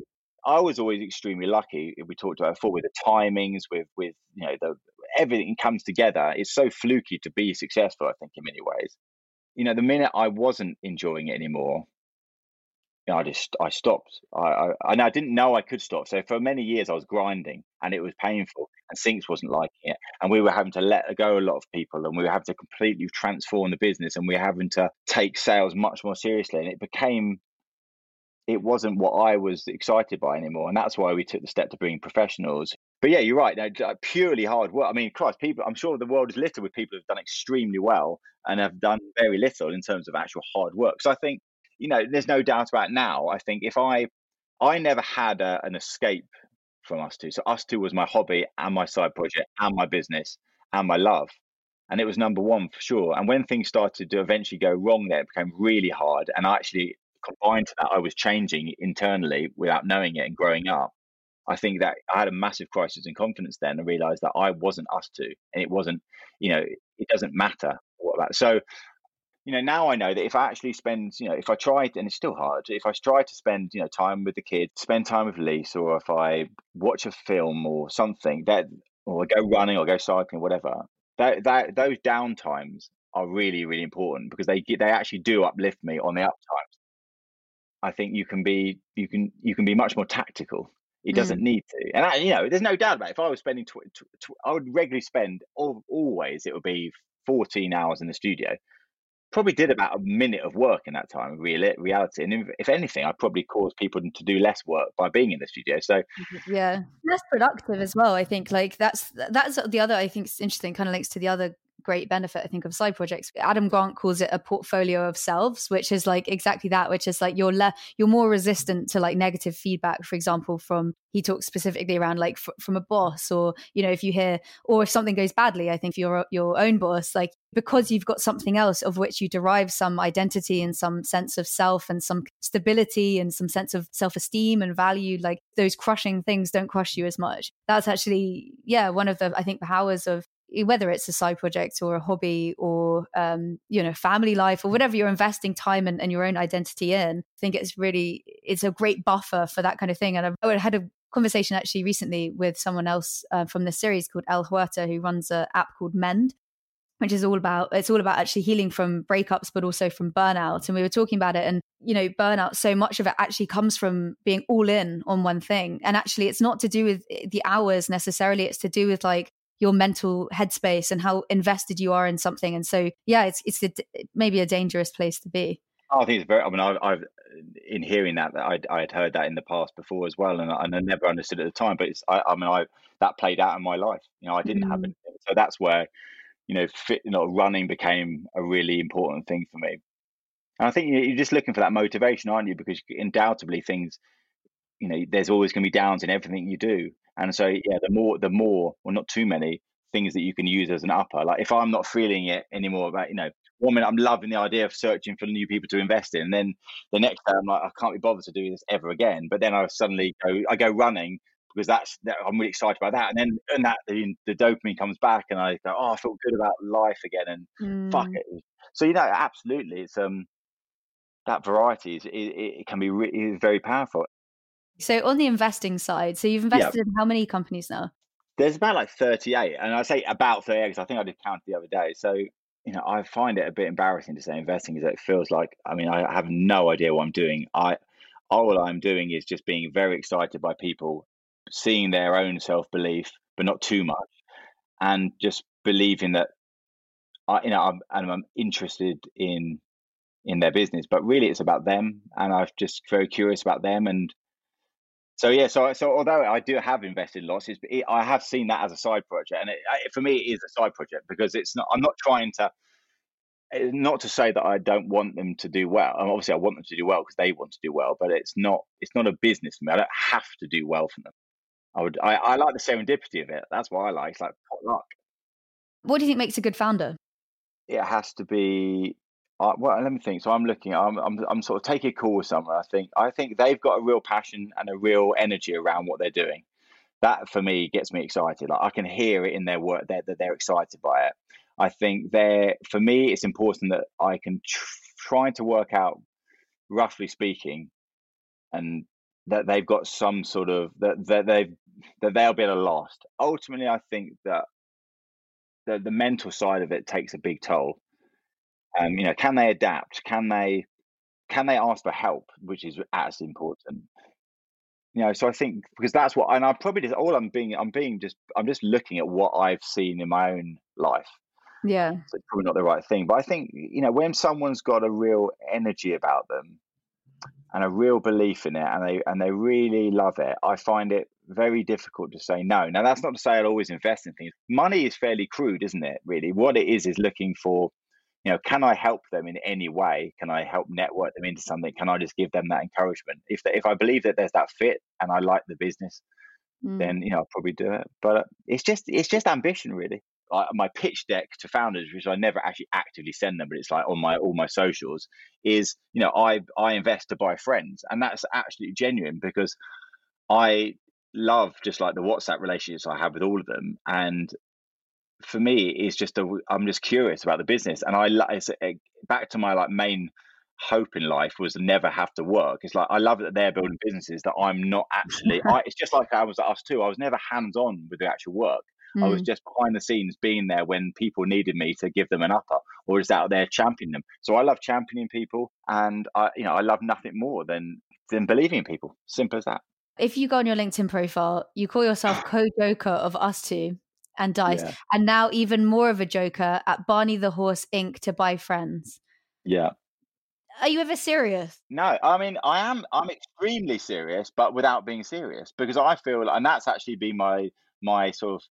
I was always extremely lucky. We talked about before with the timings, with with you know the everything comes together. It's so fluky to be successful. I think in many ways. You know, the minute I wasn't enjoying it anymore, I just I stopped. I, I and I didn't know I could stop. So for many years I was grinding, and it was painful. And Sinx wasn't liking it, and we were having to let go a lot of people, and we were having to completely transform the business, and we were having to take sales much more seriously. And it became, it wasn't what I was excited by anymore, and that's why we took the step to bring professionals. But yeah, you're right. No, uh, purely hard work. I mean, Christ, people. I'm sure the world is littered with people who've done extremely well and have done very little in terms of actual hard work. So I think you know, there's no doubt about now. I think if I, I never had a, an escape from ustwo. So ustwo was my hobby and my side project and my business and my love. And it was number one for sure. And when things started to eventually go wrong there, it became really hard. And I actually combined to that, I was changing internally without knowing it and growing up. I think that I had a massive crisis in confidence then and realized that I wasn't ustwo. And it wasn't, you know, it doesn't matter what about. So you know, now I know that if I actually spend, you know, if I try, and it's still hard, if I try to spend, you know, time with the kids, spend time with Lise, or if I watch a film or something that, or I go running or go cycling, whatever, that, that those down times are really, really important because they they actually do uplift me on the up times. I think you can be you can you can be much more tactical. It doesn't mm. need to, and I, you know, there's no doubt about it. If I was spending, tw- tw- tw- I would regularly spend all, always. It would be 14 hours in the studio probably did about a minute of work in that time real reality and if, if, anything i probably caused people to do less work by being in the studio so mm-hmm, yeah less productive as well i think like that's that's the other i think it's interesting kind of links to the other great benefit, I think, of side projects. Adam Grant calls it a portfolio of selves, which is like exactly that, which is like you're le- you're more resistant to like negative feedback, for example, from he talks specifically around like f- from a boss or you know if you hear or if something goes badly i think your your own boss like because you've got something else of which you derive some identity and some sense of self and some stability and some sense of self-esteem and value like those crushing things don't crush you as much that's actually yeah one of the i think powers of whether it's a side project or a hobby or um, you know family life or whatever you're investing time and, and, your own identity in i think it's really it's a great buffer for that kind of thing and I've, had a conversation actually recently with someone else uh, from the series called Elle Huerta, who runs an app called Mend, which is all about it's all about actually healing from breakups, but also from burnout. And we were talking about it, and you know, burnout. So much of it actually comes from being all in on one thing, and actually, it's not to do with the hours necessarily. It's to do with like your mental headspace and how invested you are in something. And so, yeah, it's it's a, maybe a dangerous place to be. I think it's very. I mean, I, I've in hearing that, that I'd, I'd heard that in the past before as well, and I, and I never understood at the time. But it's, I, I mean, I that played out in my life. You know, I didn't mm. have it, so that's where, you know, fit, you know, running became a really important thing for me. And I think you're just looking for that motivation, aren't you? Because undoubtedly things, you know, there's always going to be downs in everything you do, and so yeah, the more, the more, well, not too many things that you can use as an upper. Like if I'm not feeling it anymore about, you know, one minute I'm loving the idea of searching for new people to invest in, and then the next day I'm like, I can't be bothered to do this ever again. But then I suddenly go, I go running because that's that, I'm really excited about that, and then and that the, the dopamine comes back, and I go, oh, I feel good about life again, and mm. fuck it. So you know, absolutely, it's um that variety is it, it can be re- very powerful. So on the investing side, so you've invested in how many companies now? There's about like 38, and I say about 38 because I think I did count the other day. So you know, I find it a bit embarrassing to say investing because it feels like, I mean, I have no idea what I'm doing. I, all I'm doing is just being very excited by people seeing their own self belief, but not too much, and just believing that, I, you know, I'm, and I'm interested in in their business. But really, it's about them, and I'm just very curious about them. And so, yeah, so so although I do have invested losses, it, I have seen that as a side project, and it, for me, it is a side project because it's not. I'm not trying to Eh, not to say that I don't want them to do well. And obviously, I want them to do well because they want to do well. But it's not it's not a business for me. I don't have to do well for them. I would I, I like the serendipity of it. That's what I like. It's like pot luck. What do you think makes a good founder? It has to be. Uh, well, let me think. So I'm looking. I'm, I'm I'm sort of taking a call with someone. I think I think they've got a real passion and a real energy around what they're doing. That for me gets me excited. Like I can hear it in their work that they're, they're excited by it. I think there, for me, it's important that I can tr- try to work out, roughly speaking, and that they've got some sort of that that they've that they'll be at a loss. Ultimately, I think that the the mental side of it takes a big toll. Um, you know, can they adapt? Can they can they ask for help, which is as important you know so i think because that's what and i probably just all i'm being i'm being just i'm just looking at what i've seen in my own life yeah. So it's probably not the right thing. But I think, you know, when someone's got a real energy about them and a real belief in it and they and they really love it, I find it very difficult to say no. Now that's not to say I'll always invest in things. Money is fairly crude, isn't it, really? What it is is looking for, you know, can I help them in any way? Can I help network them into something? Can I just give them that encouragement? If they, if I believe that there's that fit and I like the business, mm. then you know I'll probably do it. But it's just it's just ambition, really my pitch deck to founders, which I never actually actively send them, but it's like on my all my socials, is you know I I invest to buy friends, and that's absolutely genuine because I love just like the WhatsApp relationships I have with all of them, and for me, is just a I'm just curious about the business, and I it's a, back to my like main hope in life was never have to work. It's like I love that they're building businesses that I'm not actually. I, it's just like I was at ustwo. I was never hands on with the actual work. Mm. I was mm. just behind the scenes being there when people needed me to give them an upper or just out there championing them. So I love championing people and I you know, I love nothing more than than believing in people. Simple as that. If you go on your LinkedIn profile, you call yourself co-joker of ustwo and dice yeah. and now even more of a joker at barney the horse inc to buy friends yeah are you ever serious no i mean i am i'm extremely serious but without being serious because i feel and that's actually been my my sort of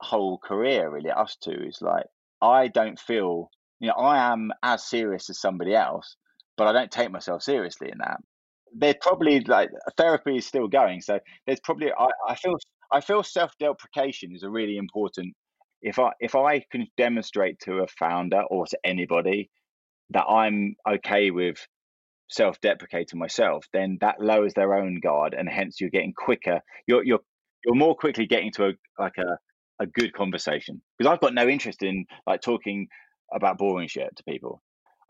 whole career really ustwo is like I don't feel, you know, I am as serious as somebody else, but I don't take myself seriously in that. There's probably like therapy is still going, so there's probably I, I feel I feel self deprecation is a really important. If I if I can demonstrate to a founder or to anybody that I'm okay with self deprecating myself, then that lowers their own guard, and hence you're getting quicker. You're you're you're more quickly getting to a like a a good conversation because I've got no interest in like talking about boring shit to people.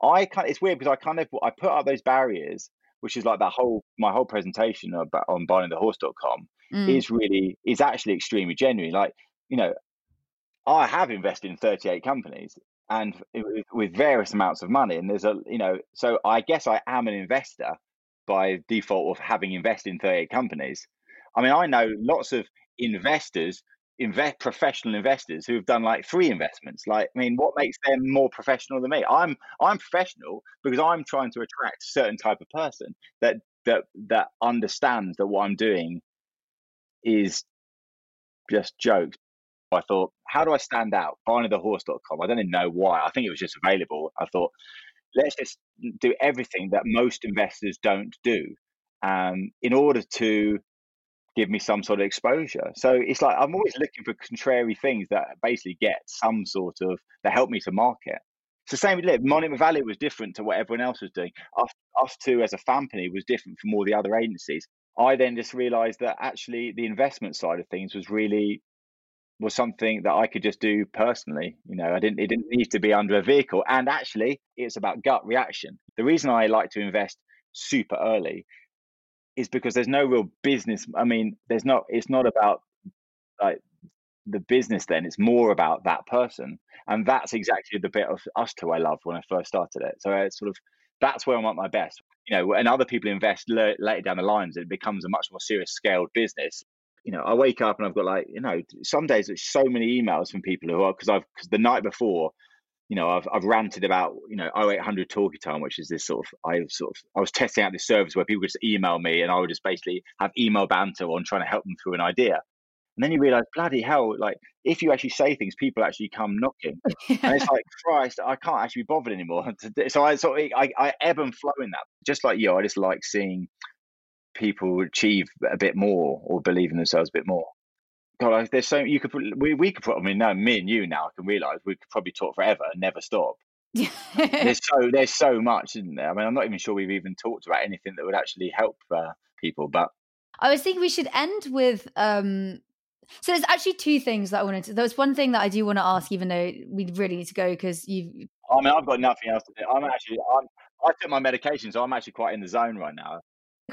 I kind of, it's weird because I kind of I put up those barriers, which is like that whole my whole presentation about on buyingthehorse.com mm. is really is actually extremely genuine. Like you know, I have invested in 38 companies and with various amounts of money, and there's a you know, so I guess I am an investor by default of having invested in 38 companies. I mean, I know lots of investors invest professional investors who have done like three investments. Like i mean what makes them more professional than me? I'm i'm professional because i'm trying to attract a certain type of person that that that understands that what i'm doing is just jokes. I thought how do i stand out? Buyingthehorse.com i don't even know why. I think it was just available. I thought let's just do everything that most investors don't do. Um, in order to give me some sort of exposure. So it's like I'm always looking for contrary things that basically get some sort of that help me to market. It's the same with Monument Valley was different to what everyone else was doing. Us, ustwo as a company was different from all the other agencies. I then just realized that actually the investment side of things was really was something that I could just do personally. You know, I didn't it didn't need to be under a vehicle. And actually it's about gut reaction. The reason I like to invest super early is because there's no real business. I mean, there's not. It's not about like the business. Then it's more about that person, and that's exactly the bit of ustwo I loved when I first started it. So it's sort of that's where I'm at my best. You know, and other people invest later down the lines, it becomes a much more serious scaled business. You know, I wake up and I've got like, you know, some days there's so many emails from people who are because I've because the night before you know, I've I've ranted about you know 0800 Talkie Time, which is this sort of I sort of I was testing out this service where people just email me and I would just basically have email banter on trying to help them through an idea. And then you realize, bloody hell, like if you actually say things, people actually come knocking. and it's like, Christ, I can't actually be bothered anymore. so I sort of I, I ebb and flow in that. Just like you, I just like seeing people achieve a bit more or believe in themselves a bit more. God, there's so you could we we could put. I mean, now me and you now I can realize we could probably talk forever and never stop. there's so there's so much, isn't there? I mean, I'm not even sure we've even talked about anything that would actually help uh, people. But I was thinking we should end with. um So there's actually two things that I wanted to. There was one thing that I do want to ask, even though we really need to go because you. I mean, I've got nothing else to do. I'm actually I'm I took my medication, so I'm actually quite in the zone right now.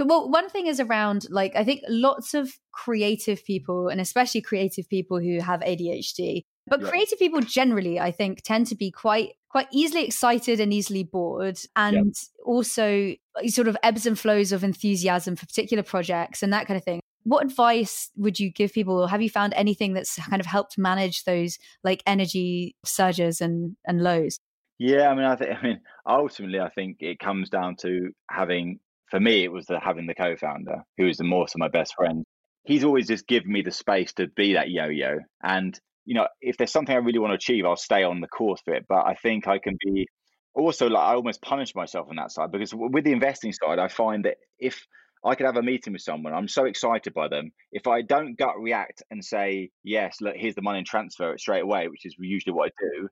Well, one thing is around like I think lots of creative people, and especially creative people who have ADHD, but yeah. creative people generally, I think, tend to be quite quite easily excited and easily bored, and yeah. also uh, sort of ebbs and flows of enthusiasm for particular projects and that kind of thing. What advice would you give people, or have you found anything that's kind of helped manage those like energy surges and and lows? Yeah, I mean, I think, I mean, ultimately, I think it comes down to having for me, it was the, having the co-founder who is the more so my best friend. He's always just given me the space to be that yo-yo. And you know, if there's something I really want to achieve, I'll stay on the course for it. But I think I can be also like I almost punish myself on that side because with the investing side, I find that if I could have a meeting with someone, I'm so excited by them. If I don't gut react and say yes, look, here's the money and transfer it straight away, which is usually what I do,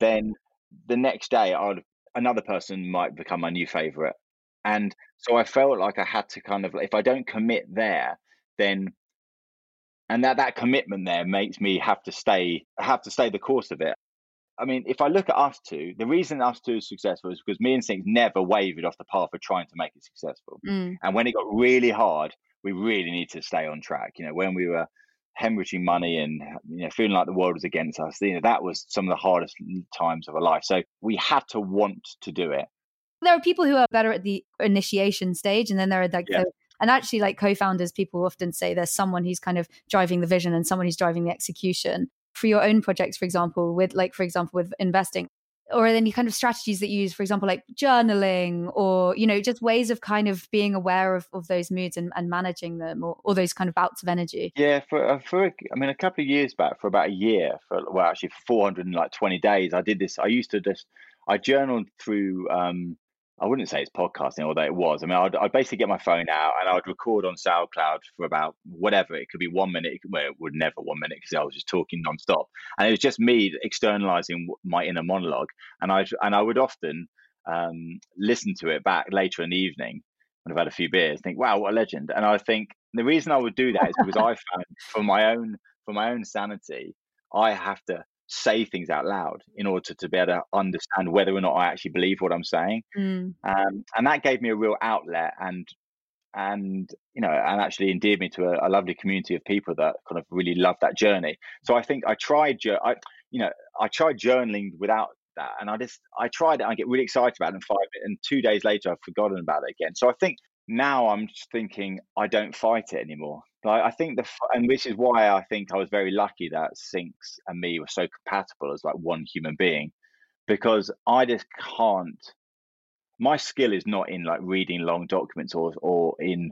then the next day I'd another person might become my new favorite and so I felt like I had to kind of, if I don't commit there, then, and that that commitment there makes me have to stay, have to stay the course of it. I mean, if I look at ustwo, the reason ustwo is successful is because me and Sinx never wavered off the path of trying to make it successful. Mm. And when it got really hard, we really need to stay on track. You know, when we were hemorrhaging money and you know feeling like the world was against us, you know, that was some of the hardest times of our life. So we had to want to do it there are people who are better at the initiation stage and then there are like yeah. the and actually like co-founders people often say there's someone who's kind of driving the vision and someone who's driving the execution for your own projects for example with like for example with investing or any kind of strategies that you use, for example, like journaling or, you know, just ways of kind of being aware of, of those moods and, and managing them or, or those kind of bouts of energy? Yeah, for, uh, for, I mean, a couple of years back, for about a year, for, well, actually for 420 days, I did this. I used to just, I journaled through, um, I wouldn't say it's podcasting, although it was. I mean, I'd, I'd, basically get my phone out and I'd record on SoundCloud for about whatever. It could be one minute. Well, it would never one minute because I was just talking nonstop, and it was just me externalizing my inner monologue. And I and I would often um, listen to it back later in the evening when I've had a few beers. Think, wow, what a legend! And I think the reason I would do that is because I found for my own for my own sanity, I have to say things out loud in order to, to be able to understand whether or not I actually believe what I'm saying. Mm. Um, and that gave me a real outlet and and you know and actually endeared me to a, a, lovely community of people that kind of really love that journey. So I think I tried I you know I tried journaling without that and I just I tried it I get really excited about it and five and two days later I've forgotten about it again. So I think now I'm just thinking I don't fight it anymore. Like I think the mm. and which is why I think I was very lucky that Sinx and me were so compatible as like one human being, because I just can't. My skill is not in like reading long documents or or in.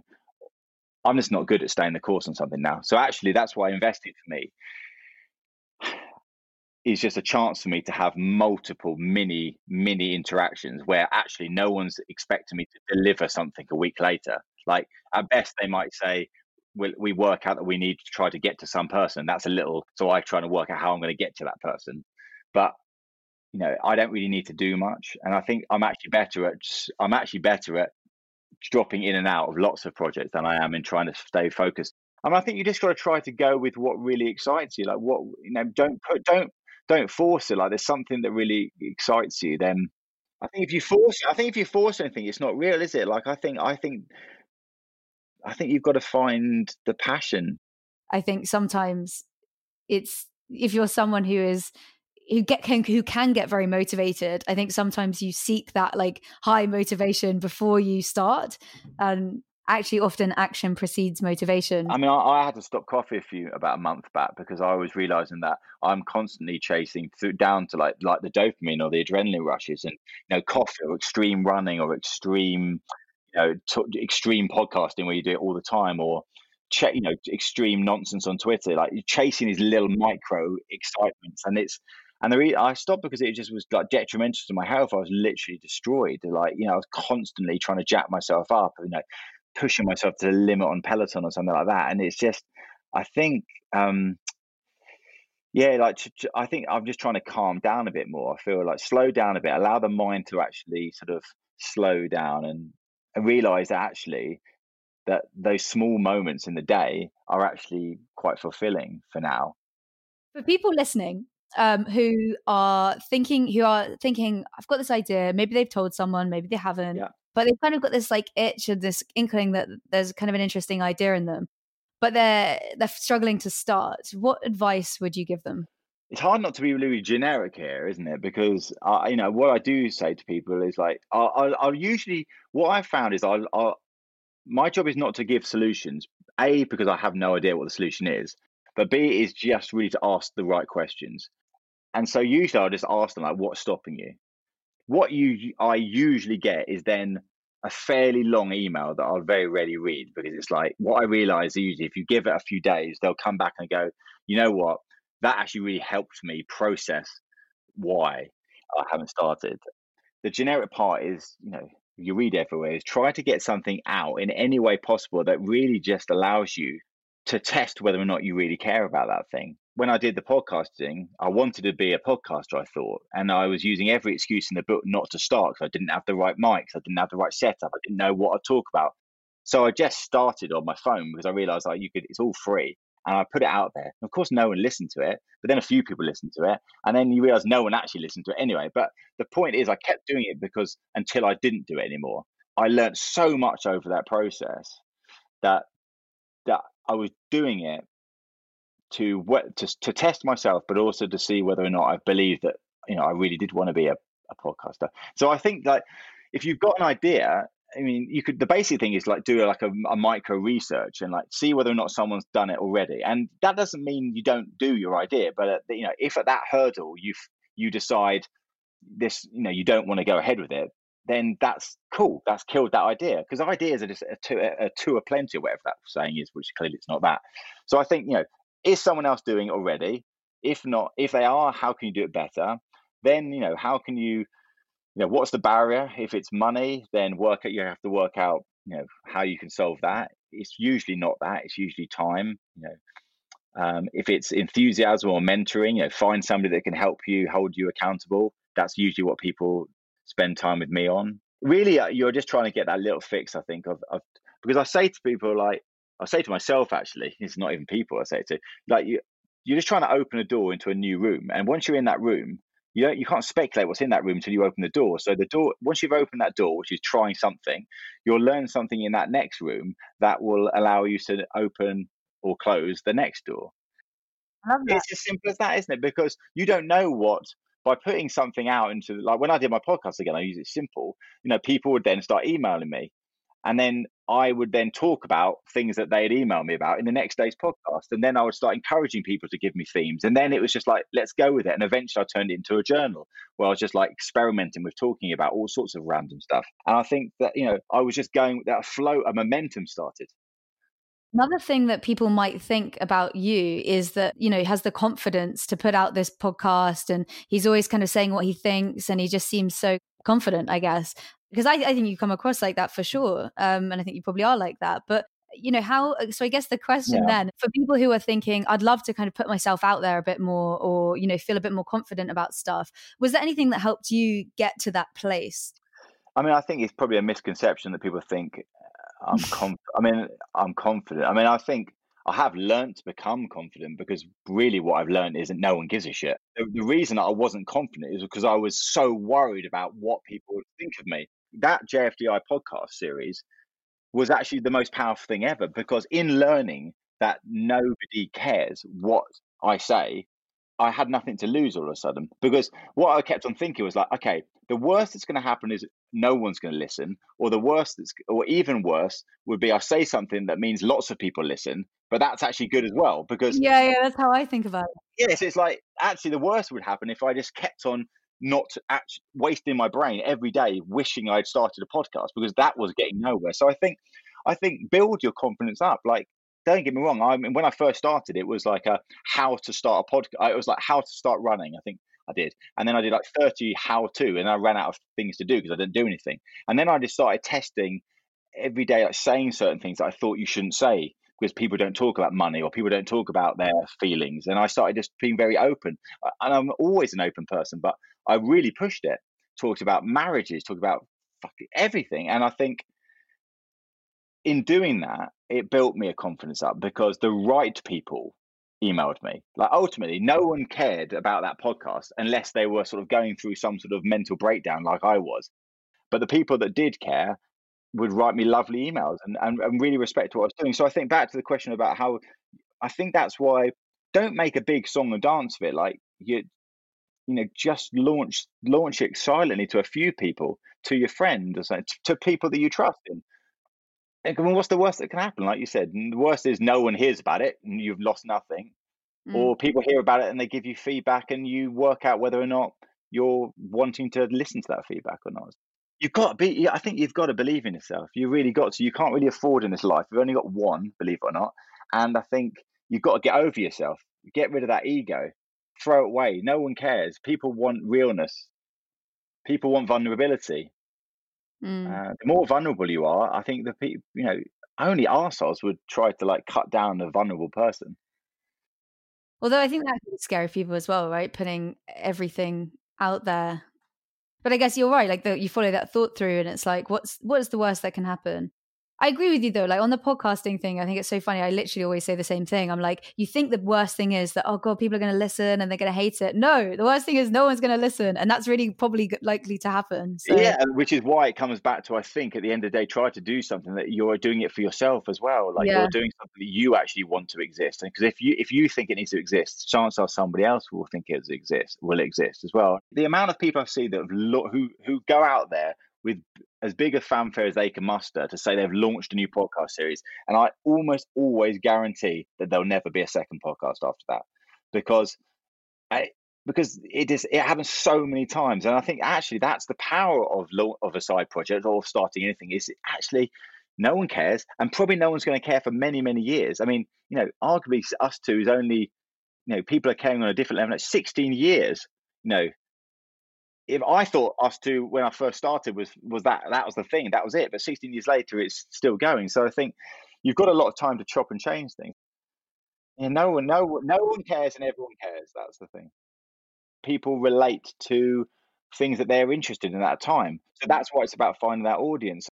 I'm just not good at staying the course on something now. So actually, that's why I invested for me. Is just a chance for me to have multiple mini mini interactions where actually no one's expecting me to deliver something a week later. Like at best, they might say, we, we work out that we need to try to get to some person. That's a little, so I try to work out how I'm going to get to that person. But you know, I don't really need to do much, and I think I'm actually better at I'm actually better at dropping in and out of lots of projects than I am in trying to stay focused. Mean, I think you just got to try to go with what really excites you. Like what you know, don't put don't don't force it. Like there's something that really excites you, then I think if you force, I think if you force anything, it's not real, is it? Like I think I think I think you've got to find the passion. I think sometimes it's if you're someone who is who get can who can get very motivated i think sometimes you seek that like high motivation before you start and actually often action precedes motivation i mean i, I had to stop coffee a few about a month back because i was realizing that i'm constantly chasing through down to like like the dopamine or the adrenaline rushes and you know coffee or extreme running or extreme you know t- extreme podcasting where you do it all the time or ch- you know extreme nonsense on twitter like chasing these little mm. micro excitements and it's and the re- I stopped because it just was like detrimental to my health. I was literally destroyed. Like, you know, I was constantly trying to jack myself up, you know, pushing myself to the limit on Peloton or something like that. And it's just, I think, um, yeah, like to, to, I think I'm just trying to calm down a bit more. I feel like slow down a bit, allow the mind to actually sort of slow down and and realize that actually that those small moments in the day are actually quite fulfilling for now. For people listening um, who are thinking, who are thinking, I've got this idea. Maybe they've told someone, maybe they haven't, yeah. But they've kind of got this like itch and this inkling that there's kind of an interesting idea in them, but they're they're struggling to start. What advice would you give them? it's hard not to be really generic here, isn't it? Because you know what I do say to people is like I'll, I'll, I'll usually what I found is I'll, I'll, my job is not to give solutions. A because I have no idea what the solution is, but B is just really to ask the right questions. And so usually I'll just ask them like, "What's stopping you?" What you I usually get is then a fairly long email that I'll very rarely read because it's like what I realize usually if you give it a few days, they'll come back and go, you know what, that actually really helped me process why I haven't started. The generic part is, you know, you read everywhere is try to get something out in any way possible that really just allows you to test whether or not you really care about that thing. When I did the podcasting, I wanted to be a podcaster, I thought, and I was using every excuse in the book not to start because I didn't have the right mics, I didn't have the right setup, I didn't know what to talk about. So I just started on my phone because I realized like you could it's all free and I put it out there. Of course, no one listened to it, but then a few people listened to it, and then you realize no one actually listened to it anyway. But the point is, I kept doing it because until I didn't do it anymore, I learned so much over that process that that I was doing it to what to to test myself, but also to see whether or not I believe that you know I really did want to be a, a podcaster. So I think that if you've got an idea I mean, you could. The basic thing is like do like a, a, micro research and like see whether or not someone's done it already. And that doesn't mean you don't do your idea, but uh, you know, if at that hurdle you you decide this, you know, you don't want to go ahead with it, then that's cool. That's killed that idea because ideas are just a two, a two a plenty, or whatever that saying is, which clearly it's not that. So I think, you know, is someone else doing it already? If not, if they are, how can you do it better? Then, you know, how can you, you know, what's the barrier? If it's money, then work out, you have to work out, you know, how you can solve that. It's usually not that, it's usually time, you know. Um, if it's enthusiasm or mentoring, you know, find somebody that can help you, hold you accountable. That's usually what people spend time with me on. Really, uh, you're just trying to get that little fix, I think, of, of because I say to people like I say to myself actually, it's not even people I say to, like you you're just trying to open a door into a new room. And once you're in that room, you don't you can't speculate what's in that room until you open the door. So the door once you've opened that door, which is trying something, you'll learn something in that next room that will allow you to open or close the next door. It's as simple as that, isn't it? Because you don't know what by putting something out into like when I did my podcast again, I use it simple. You know, people would then start emailing me, and then I would then talk about things that they had emailed me about in the next day's podcast. And then I would start encouraging people to give me themes. And then it was just like, let's go with it. And eventually I turned it into a journal where I was just like experimenting with talking about all sorts of random stuff. And I think that, you know, I was just going, that flow, a momentum started. Another thing that people might think about you is that, you know, he has the confidence to put out this podcast and he's always kind of saying what he thinks and he just seems so confident, I guess because I, I think you come across like that for sure um, and i think you probably are like that but you know how uh, so i guess the question yeah. then for people who are thinking i'd love to kind of put myself out there a bit more or you know feel a bit more confident about stuff was there anything that helped you get to that place i mean i think it's probably a misconception that people think uh, i'm conf- i mean i'm confident i mean i think I have learned to become confident because really what I've learned is that no one gives a shit. The, the reason I wasn't confident is because I was so worried about what people would think of me that JFDI podcast series was actually the most powerful thing ever because in learning that nobody cares what I say, I had nothing to lose all of a sudden. Because what I kept on thinking was like, okay, the worst that's going to happen is no one's going to listen, or the worst that's, or even worse would be I say something that means lots of people listen, but that's actually good as well because yeah, yeah, that's how I think about it. Yes, it's like actually the worst would happen if I just kept on not actually wasting my brain every day wishing I'd started a podcast because that was getting nowhere. So I think I think build your confidence up. Like don't get me wrong. I mean, when I first started, it was like a how to start a podcast. It was like how to start running. I think I did, and then I did like thirty how to, and I ran out of things to do because I didn't do anything. And then I just started testing every day, like saying certain things that I thought you shouldn't say because people don't talk about money or people don't talk about their feelings. And I started just being very open. And I'm always an open person, but I really pushed it. Talked about marriages, talked about fucking everything. And I think in doing that, it built me a confidence up because the right people emailed me. Like ultimately, no one cared about that podcast unless they were sort of going through some sort of mental breakdown like I was. But the people that did care would write me lovely emails and, and, and really respect what I was doing. So I think back to the question about how I think that's why don't make a big song and dance of it. Like you you know, just launch launch it silently to a few people, to your friend or something, to people that you trust in. And I mean, what's the worst that can happen? Like you said, the worst is no one hears about it and you've lost nothing, mm. or people hear about it and they give you feedback and you work out whether or not you're wanting to listen to that feedback or not you've got to be i think you've got to believe in yourself. You really got to you can't really afford in this life you've only got one believe it or not and i think you've got to get over yourself get rid of that ego throw it away. No one cares. People want realness. People want vulnerability. Mm. uh, the more vulnerable you are i think the people you know only arseholes would try to like cut down a vulnerable person. Although i think that's scary for people as well right? Putting everything out there but I guess you're right. Like the, you follow that thought through, and it's like, what's what is the worst that can happen? I agree with you though. Like on the podcasting thing, I think it's so funny. I literally always say the same thing. I'm like, you think the worst thing is that oh god, people are going to listen and they're going to hate it. No, the worst thing is no one's going to listen, and that's really probably likely to happen. So. Yeah, which is why it comes back to I think at the end of the day, try to do something that you're doing it for yourself as well. Like yeah. you're doing something that you actually want to exist, and because if you if you think it needs to exist, chances are somebody else will think it exists will exist as well. The amount of people I see that have lo- who who go out there with as big a fanfare as they can muster to say they've launched a new podcast series. And I almost always guarantee that there'll never be a second podcast after that because I, because it is it happens so many times and i think actually that's the power of of a side project or starting anything is actually no one cares and probably no one's going to care for many many years i mean you know arguably ustwo is only you know people are caring on a different level 16 years you know if i thought ustwo when i first started was was that that was the thing that was it but 16 years later it's still going so i think you've got a lot of time to chop and change things and no one no no one cares and everyone cares that's the thing people relate to things that they're interested in at that time. So that's why it's about finding that audience.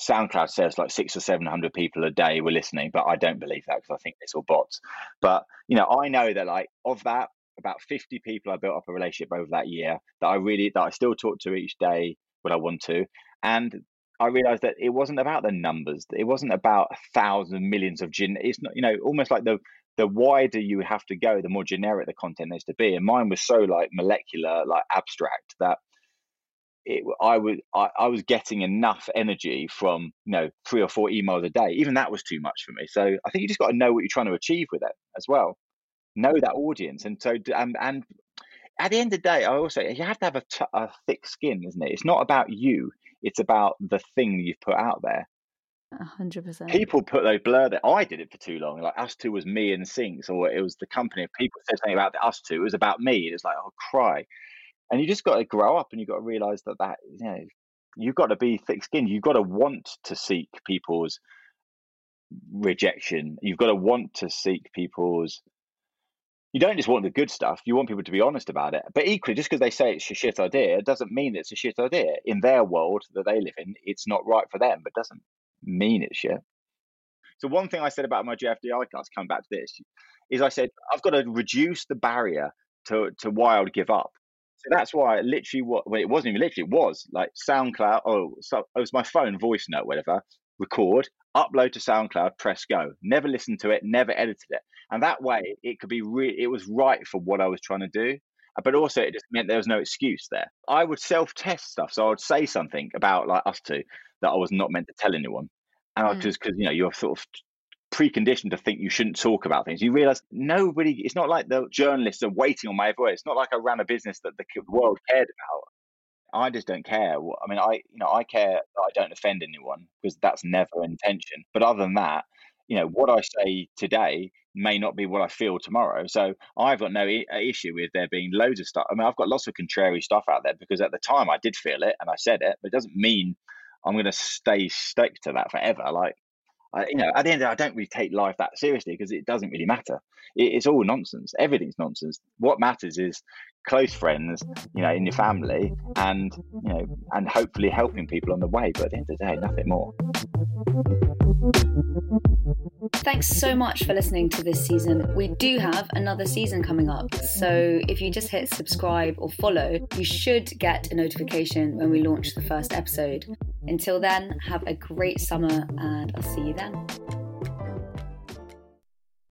SoundCloud says like six or seven hundred people a day were listening, but I don't believe that because I think it's all bots. But you know, I know that like of that, about fifty people I built up a relationship over that year that I really that I still talk to each day when I want to, and I realized that it wasn't about the numbers. It wasn't about a thousand millions of gin. It's not, you know, almost like the the wider you have to go, the more generic the content needs to be. And mine was so like molecular, like abstract that it, I was I, I was getting enough energy from you know three or four emails a day. Even that was too much for me. So I think you just got to know what you're trying to achieve with it as well. Know that audience, and so and and at the end of the day, I also you have to have a, t- a thick skin, isn't it? It's not about you; it's about the thing you've put out there hundred percent. People put those blur that I did it for too long. Like ustwo was me and Sinx, or it was the company. If people said something about ustwo, it was about me. It's like, oh, cry. And you just got to grow up, and you got to realize that that you know you've got to be thick-skinned. You've got to want to seek people's rejection. You've got to want to seek people's. You don't just want the good stuff. You want people to be honest about it. But equally, just because they say it's a shit idea, doesn't mean it's a shit idea. In their world that they live in, it's not right for them. But doesn't mean it's shit. So one thing I said about my JFDI class, coming back to this, is I said I've got to reduce the barrier to to why I would give up. So that's why literally what well, it wasn't even literally it was like SoundCloud. Oh, so oh, it was my phone voice note, whatever. Record, upload to SoundCloud, press go. Never listened to it, never edited it, and that way it could be re- it was right for what I was trying to do. But also, it just meant there was no excuse there. I would self test stuff, so I would say something about like ustwo that I was not meant to tell anyone and mm. because you know you're sort of preconditioned to think you shouldn't talk about things. You realize nobody. It's not like the journalists are waiting on my voice. It's not like I ran a business that the world cared about. I just don't care. I mean, I you know I care that I don't offend anyone because that's never intention. But other than that, you know what I say today may not be what I feel tomorrow. So I've got no I- uh, issue with there being loads of stuff. I mean, I've got lots of contrary stuff out there because at the time I did feel it and I said it, but it doesn't mean I'm going to stay stuck to that forever. Like, I, you know, at the end, the day, I don't really take life that seriously because it doesn't really matter. It, it's all nonsense. Everything's nonsense. What matters is close friends, you know, in your family, and you know, and hopefully helping people on the way. But at the end of the day, nothing more. Thanks so much for listening to this season. We do have another season coming up. So if you just hit subscribe or follow, you should get a notification when we launch the first episode. Until then, have a great summer and I'll see you then.